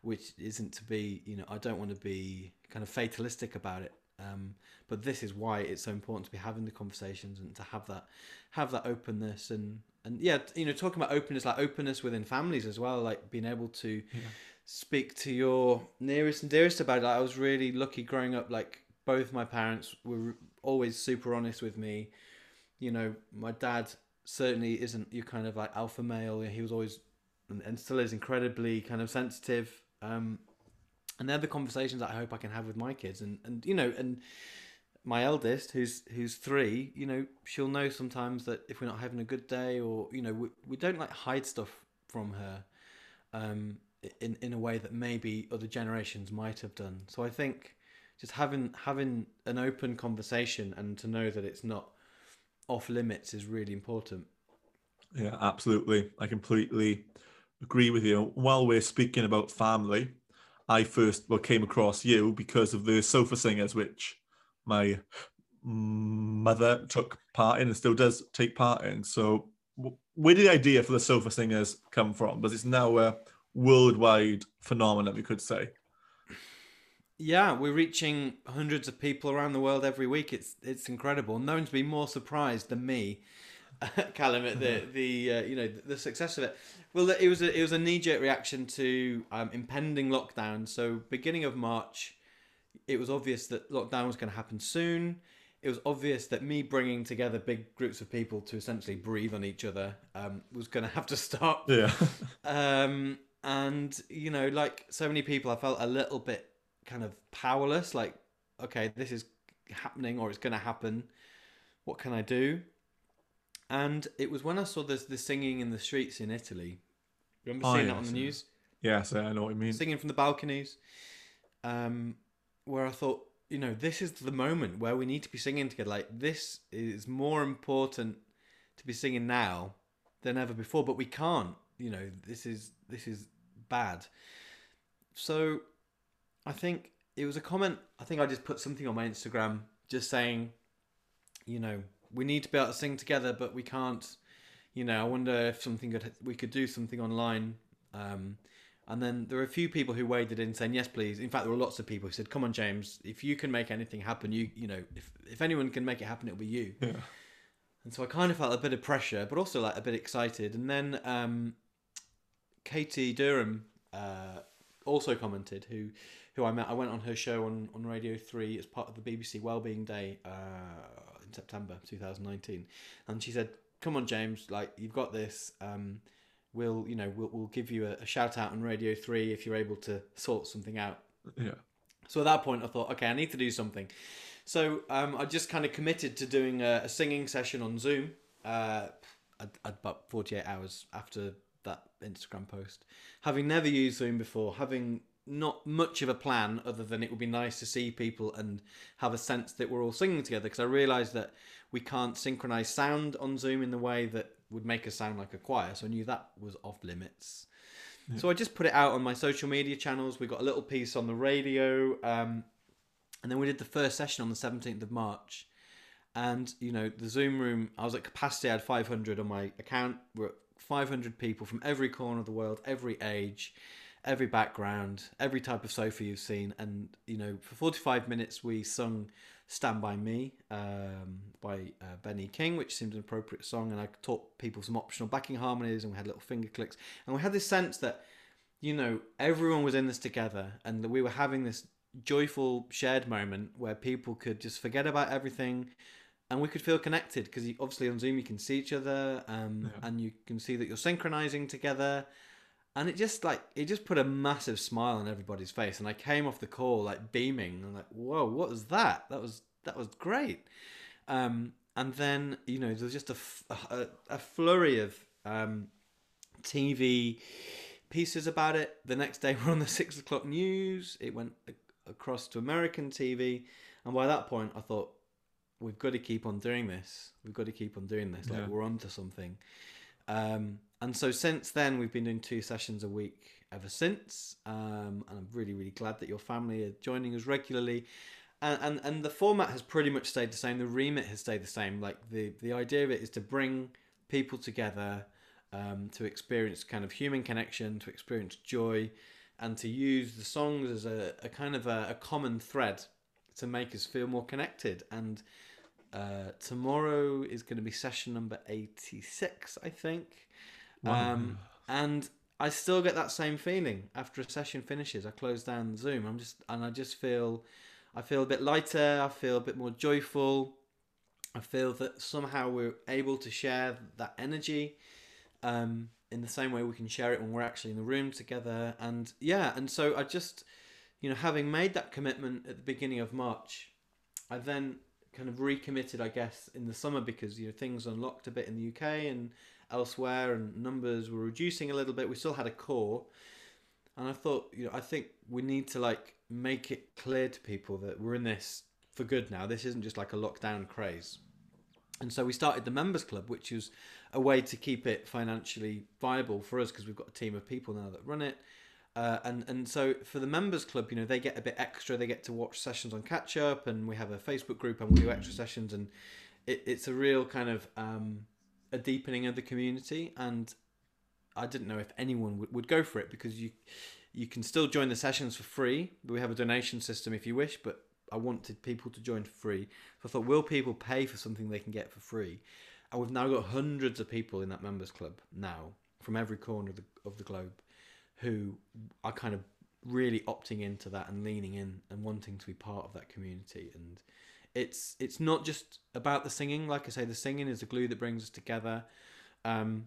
which isn't to be you know I don't want to be kind of fatalistic about it. Um, but this is why it's so important to be having the conversations and to have that have that openness and and yeah you know talking about openness like openness within families as well like being able to speak to your nearest and dearest about it. Like, i was really lucky growing up like both my parents were always super honest with me. You know my dad certainly isn't your kind of like alpha male. He was always and, and still is incredibly kind of sensitive. Um and they're the conversations that I hope I can have with my kids and and you know and my eldest who's who's three you know she'll know sometimes that if we're not having a good day or you know we, we don't like hide stuff from her um in in a way that maybe other generations might have done so I think just having having an open conversation and to know that it's not off limits is really important Yeah, absolutely. I completely agree with you. While we're speaking about family, I first well came across you because of the sofa singers, which my mother took part in and still does take part in. So, where did the idea for the sofa singers come from? Because it's now a worldwide phenomenon, we could say. Yeah, we're reaching hundreds of people around the world every week. It's it's incredible. No one's been more surprised than me, Callum, at the the uh, you know the success of it. Well, it was a it was a knee jerk reaction to um, impending lockdown. So beginning of March, it was obvious that lockdown was going to happen soon. It was obvious that me bringing together big groups of people to essentially breathe on each other um, was going to have to stop Yeah. um and you know like so many people i felt a little bit kind of powerless like okay this is happening or it's going to happen what can i do and it was when i saw this the singing in the streets in italy remember Oh, seeing that yes, on the news? yeah. news yes, I know what you mean. singing from the balconies um where i thought you know this is the moment where we need to be singing together like this is more important to be singing now than ever before but we can't you know this is this is bad so i think it was a comment i think i just put something on my instagram just saying you know we need to be able to sing together but we can't you know i wonder if something could we could do something online um and then there were a few people who waded in saying yes please in fact there were lots of people who said come on james if you can make anything happen you you know if if anyone can make it happen it'll be you Yeah. and so I kind of felt a bit of pressure, but also like a bit excited. And then um, Katie Derham uh, also commented, who who I met. I went on her show on, on Radio Three as part of the BBC Wellbeing Day uh, in September 2019, and she said, "Come on, James, like you've got this. Um, we'll you know we'll, we'll give you a, a shout out on Radio Three if you're able to sort something out." Yeah. So at that point, I thought, okay, I need to do something. So um, I just kind of committed to doing a, a singing session on Zoom. Uh, about forty-eight hours after that Instagram post, having never used Zoom before, having not much of a plan other than it would be nice to see people and have a sense that we're all singing together. Because I realised that we can't synchronize sound on Zoom in the way that would make us sound like a choir. So I knew that was off limits. So I just put it out on my social media channels. We got a little piece on the radio, um, and then we did the first session on the 17th of March. And, you know, the Zoom room, I was at capacity, I had 500 on my account. We're at 500 people from every corner of the world, every age, every background, every type of sofa you've seen. And, you know, for 45 minutes, we sung Stand By Me um, by uh, Benny King, which seemed an appropriate song. And I taught people some optional backing harmonies and we had little finger clicks. And we had this sense that, you know, everyone was in this together and that we were having this joyful shared moment where people could just forget about everything and we could feel connected because obviously on zoom you can see each other um, yeah. and you can see that you're synchronizing together and it just like it just put a massive smile on everybody's face and i came off the call like beaming and like whoa what was that that was that was great um, and then you know there's just a, a, a flurry of um, tv pieces about it the next day we're on the six o'clock news it went across to American TV. And by that point, I thought, we've got to keep on doing this. We've got to keep on doing this. Like, yeah. we're on to something. Um, and so since then, we've been doing two sessions a week ever since. Um, and I'm really, really glad that your family are joining us regularly. And, and, and the format has pretty much stayed the same. The remit has stayed the same. Like the, the idea of it is to bring people together um, to experience kind of human connection, to experience joy, and to use the songs as a, a kind of a, a, common thread to make us feel more connected. And uh, tomorrow is going to be session number 86, I think. Um, and I still get that same feeling after a session finishes. I close down Zoom. I'm just, and I just feel, I feel a bit lighter. I feel a bit more joyful. I feel that somehow we're able to share that energy. Um, in the same way we can share it when we're actually in the room together. And yeah, and so I just, you know, having made that commitment at the beginning of March, I then kind of recommitted, I guess, in the summer because you know things unlocked a bit in the UK and elsewhere, and numbers were reducing a little bit. We still had a core, and I thought, you know, I think we need to like make it clear to people that we're in this for good now. This isn't just like a lockdown craze. And so we started the members club, which was a way to keep it financially viable for us because we've got a team of people now that run it. Uh, and and so for the members club, you know, they get a bit extra. They get to watch sessions on catch up, and we have a Facebook group, and we do extra sessions, and it, it's a real kind of um, a deepening of the community. And I didn't know if anyone would, would go for it because you you can still join the sessions for free. We have a donation system if you wish, but I wanted people to join for free. So I thought, will people pay for something they can get for free? And we've now got hundreds of people in that members club now from every corner of the, of the globe who are kind of really opting into that and leaning in and wanting to be part of that community and it's it's not just about the singing like i say the singing is the glue that brings us together um,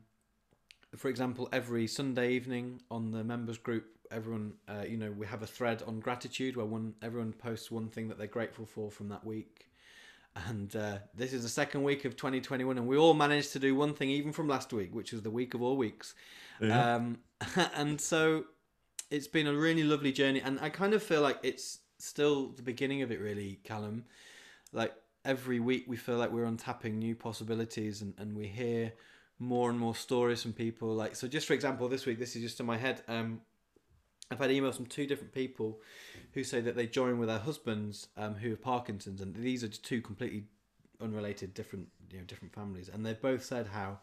for example every sunday evening on the members group everyone uh, you know we have a thread on gratitude where one everyone posts one thing that they're grateful for from that week and uh, this is the second week of 2021, and we all managed to do one thing even from last week, which was the week of all weeks. Yeah. Um, and so it's been a really lovely journey, and I kind of feel like it's still the beginning of it, really, Callum. Like every week, we feel like we're untapping new possibilities, and, and we hear more and more stories from people. Like so, just for example, this week, this is just in my head. Um, I've had emails from two different people who say that they join with their husbands um, who have Parkinson's, and these are two completely unrelated, different, you know, different families, and they've both said how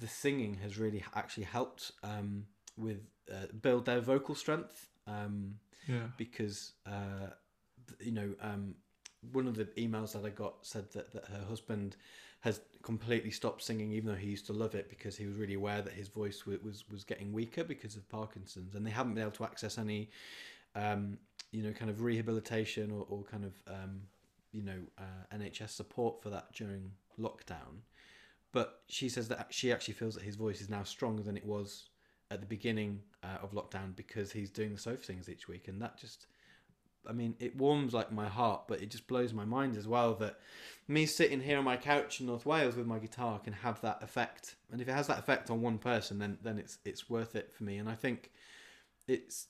the singing has really actually helped um, with uh, build their vocal strength. Um, yeah. Because uh, you know, um, one of the emails that I got said that, that her husband has completely stopped singing, even though he used to love it because he was really aware that his voice was was, was getting weaker because of Parkinson's, and they haven't been able to access any, um, you know, kind of rehabilitation or, or kind of um, you know uh, NHS support for that during lockdown. But she says that she actually feels that his voice is now stronger than it was at the beginning uh, of lockdown because he's doing the sofa singers each week, and that just I mean, it warms like my heart, but it just blows my mind as well that me sitting here on my couch in North Wales with my guitar can have that effect. And if it has that effect on one person, then then it's it's worth it for me. And I think it's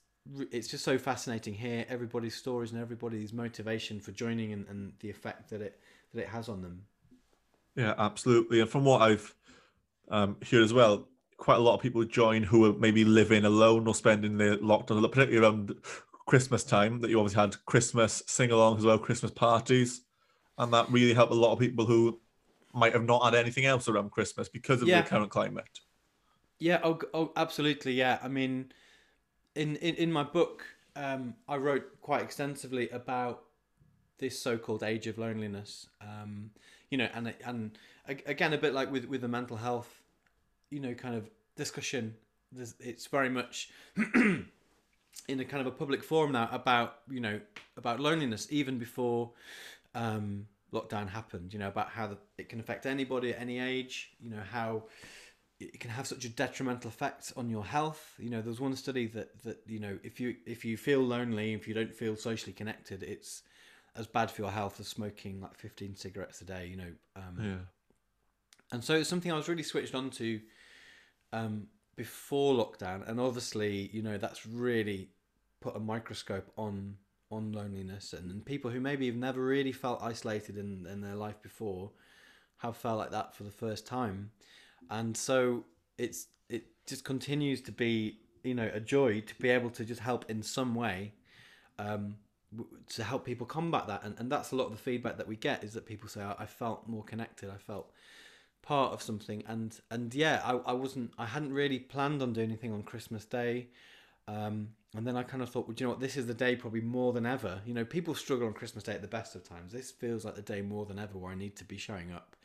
it's just so fascinating here everybody's stories and everybody's motivation for joining and, and the effect that it that it has on them. Yeah, absolutely. And from what I've um, heard as well, quite a lot of people join who are maybe living alone or spending their lockdown, particularly around Christmas time that you obviously had Christmas sing alongs as well, Christmas parties, and that really helped a lot of people who might have not had anything else around Christmas because of Yeah. the current climate. Yeah, oh, oh absolutely. Yeah, I mean, in in, in my book, um, I wrote quite extensively about this so-called age of loneliness. Um, you know, and and again, a bit like with with the mental health, you know, kind of discussion. There's, it's very much in a kind of a public forum now about you know about loneliness even before um, lockdown happened. You know about how the, it can affect anybody at any age. You know how it can have such a detrimental effect on your health. You know, there's one study that that you know if you if you feel lonely, if you don't feel socially connected, it's as bad for your health as smoking like 15 cigarettes a day. You know, um, Yeah. and so it's something I was really switched on to um, before lockdown, and obviously, you know, that's really put a microscope on on loneliness, and, and people who maybe have never really felt isolated in in their life before have felt like that for the first time, and so it's it just continues to be you know a joy to be able to just help in some way. Um, to help people combat that and, and that's a lot of the feedback that we get is that people say I, I felt more connected I felt part of something and and yeah I, I wasn't I hadn't really planned on doing anything on Christmas Day um, and then I kind of thought well you know what? This is the day probably more than ever. You know people struggle on Christmas Day at the best of times. This feels like the day more than ever where I need to be showing up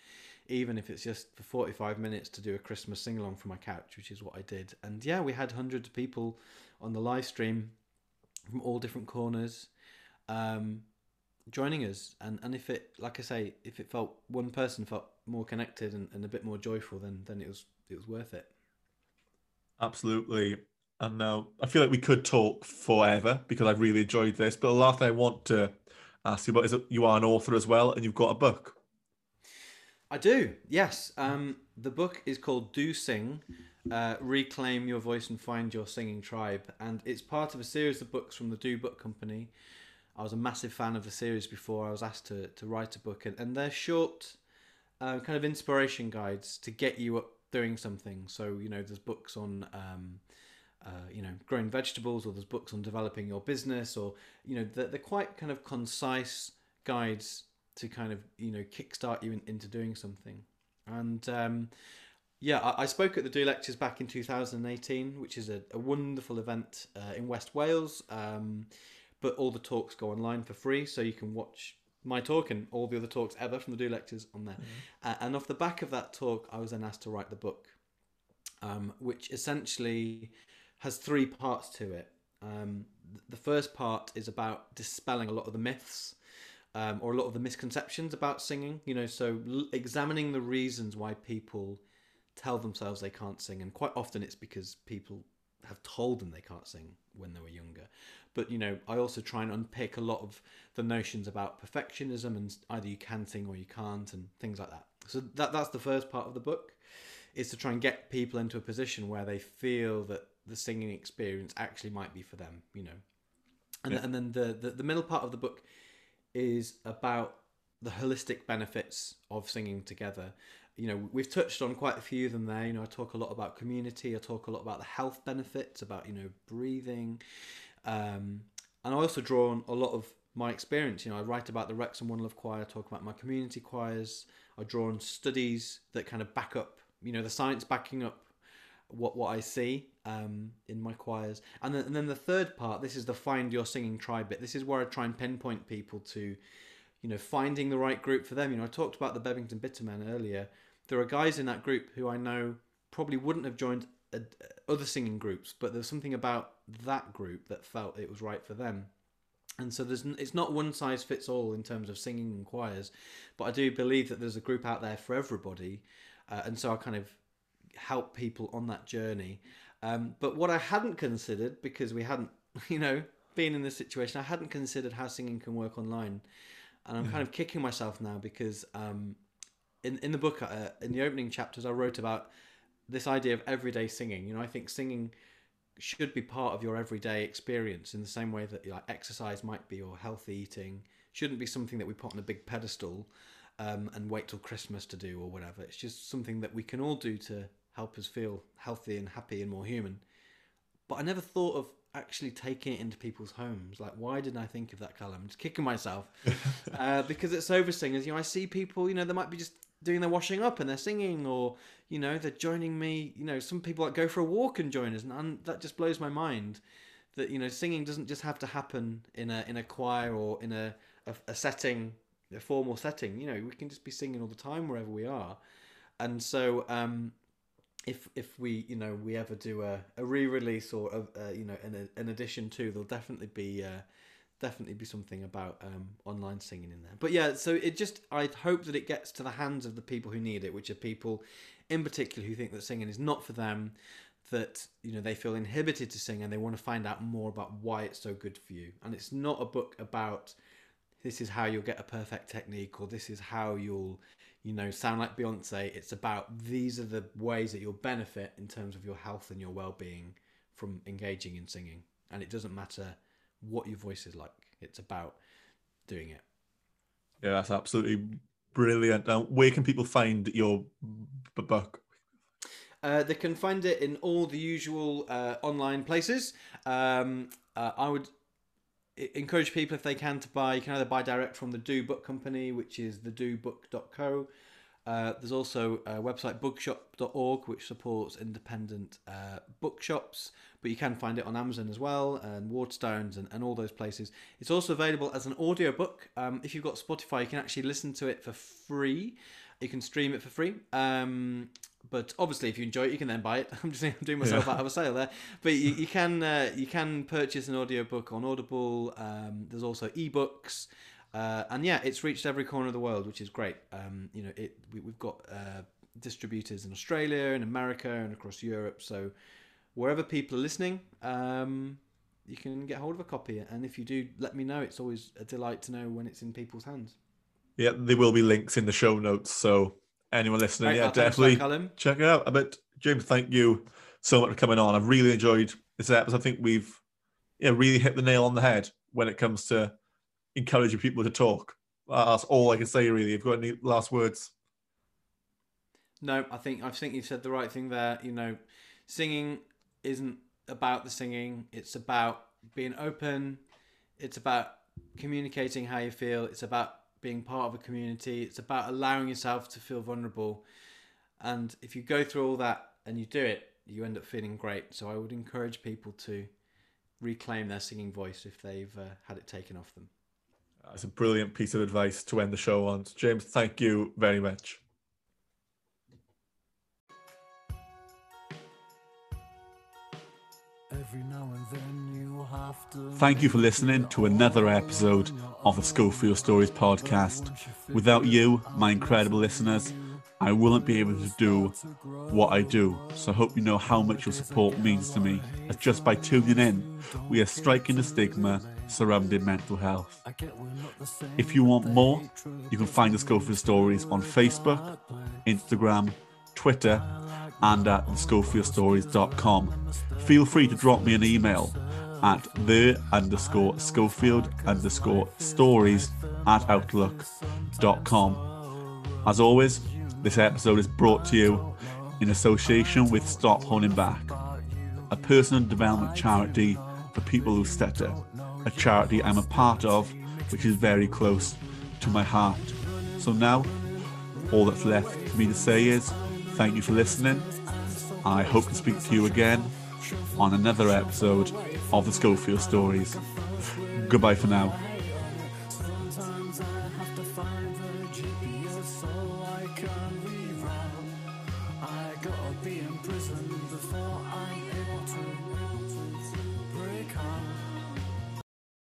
even if it's just for 45 minutes to do a Christmas sing along from my couch which is what I did. And yeah we had hundreds of people on the live stream from all different corners um, joining us and and if it like I say if it felt one person felt more connected and, and a bit more joyful then then it was it was worth it Absolutely. And now I feel like we could talk forever because I've really enjoyed this. But the last thing I want to ask you about is that you are an author as well and you've got a book. I do yes um, the book is called Do Sing uh, Reclaim Your Voice and Find Your Singing Tribe and it's part of a series of books from the Do Book Company I was a massive fan of the series before I was asked to, to write a book and, and they're short uh, kind of inspiration guides to get you up doing something. So you know, there's books on um, uh, you know growing vegetables, or there's books on developing your business, or you know they're, they're quite kind of concise guides to kind of you know kickstart you in, into doing something. And um, yeah, I, I spoke at the Do Lectures back in 2018, which is a, a wonderful event uh, in West Wales. Um, but all the talks go online for free, so you can watch my talk and all the other talks ever from the Do Lectures on there. Uh, and off the back of that talk, I was then asked to write the book, um, which essentially has three parts to it. Um, th- the first part is about dispelling a lot of the myths um, or a lot of the misconceptions about singing. You know, so l- examining the reasons why people tell themselves they can't sing, and quite often it's because people have told them they can't sing when they were younger. But you know, I also try and unpick a lot of the notions about perfectionism and either you can sing or you can't and things like that. So that that's the first part of the book is to try and get people into a position where they feel that the singing experience actually might be for them, you know. And, Yeah. and then the, the the middle part of the book is about the holistic benefits of singing together. You know, we've touched on quite a few of them there. You know, I talk a lot about community. I talk a lot about the health benefits, about you know breathing, um, and I also draw on a lot of my experience. You know, I write about the Wrexham One Love Choir. Talk about my community choirs. I draw on studies that kind of back up. You know, the science backing up what what I see um, in my choirs, and then and then the third part. This is the find your singing tribe bit. This is where I try and pinpoint people to, you know, finding the right group for them. You know, I talked about the Bebington Bittermen earlier. There are guys in that group who I know probably wouldn't have joined other singing groups, but there's something about that group that felt it was right for them. And so there's it's not one size fits all in terms of singing and choirs, but I do believe that there's a group out there for everybody, uh, and so I kind of help people on that journey. Um, but what I hadn't considered, because we hadn't, you know, been in this situation, I hadn't considered how singing can work online, and I'm kind of kicking myself now because um, in in the book, uh, in the opening chapters, I wrote about this idea of everyday singing. You know, I think singing should be part of your everyday experience in the same way that like exercise might be or healthy eating shouldn't be something that we put on a big pedestal um, and wait till Christmas to do or whatever. It's just something that we can all do to help us feel healthy and happy and more human. But I never thought of actually taking it into people's homes. Like, why didn't I think of that Callum? I'm just kicking myself uh, because it's over singers. You know, I see people. You know, they might be just doing their washing up and they're singing, or you know, they're joining me. You know, some people like go for a walk and join us, and, that just blows my mind. That you know, singing doesn't just have to happen in a in a choir or in a a, a setting, a formal setting. You know, we can just be singing all the time wherever we are, and so. um if if we you know we ever do a, a re-release or a, uh, you know an, an addition to there'll definitely be uh, definitely be something about um, online singing in there but yeah so it just i hope that it gets to the hands of the people who need it which are people in particular who think that singing is not for them that you know they feel inhibited to sing and they want to find out more about why it's so good for you and it's not a book about this is how you'll get a perfect technique or this is how you'll you know, sound like Beyonce. It's about these are the ways that you'll benefit in terms of your health and your well being from engaging in singing. And it doesn't matter what your voice is like, it's about doing it. Yeah, that's absolutely brilliant. Now, where can people find your book? Uh, they can find it in all the usual uh, online places. Um, uh, I would encourage people if they can to buy. You can either buy direct from the Do Book Company, which is the do thedobook.co. Uh, there's also a website bookshop.org which supports independent uh, bookshops, but you can find it on Amazon as well and Waterstones and, and all those places. It's also available as an audiobook. Um, if you've got Spotify, you can actually listen to it for free. You can stream it for free. Um, but obviously, if you enjoy it, you can then buy it. I'm just I'm doing myself yeah. out of a sale there. But you, you can uh, you can purchase an audiobook on Audible. Um, there's also ebooks. Uh, and yeah, it's reached every corner of the world, which is great. Um, you know, it we, have got uh, distributors in Australia, in America, and across Europe. So wherever people are listening, um, you can get hold of a copy. And if you do, let me know. It's always a delight to know when it's in people's hands. Yeah, there will be links in the show notes. So anyone listening, yeah, definitely check it out. But James, thank you so much for coming on. I've really enjoyed this episode. I think we've yeah really hit the nail on the head when it comes to encouraging people to talk. That's all I can say. Really, you've got any last words? No, I think I think you said the right thing there. You know, singing isn't about the singing. It's about being open. It's about communicating how you feel. It's about being part of a community. It's about allowing yourself to feel vulnerable. And if you go through all that and you do it, you end up feeling great. So I would encourage people to reclaim their singing voice if they've uh, had it taken off them. That's a brilliant piece of advice to end the show on. James, thank you very much. Thank you for listening to another episode of the school Schofield Stories podcast. Without you, my incredible listeners, I wouldn't be able to do what I do. So I hope you know how much your support means to me. As just by tuning in, we are striking the stigma surrounding mental health. If you want more, you can find the Schofield Stories on Facebook, Instagram, Twitter, and at thescofieldstories.com. Feel free to drop me an email at the underscore Schofield underscore stories at outlook.com. As always, this episode is brought to you in association with Stop Holding Back, a personal development charity for people who stutter, a charity I'm a part of, which is very close to my heart. So now, all that's left for me to say is thank you for listening. I hope to speak to you again on another episode of the Schofield Stories. Goodbye for now.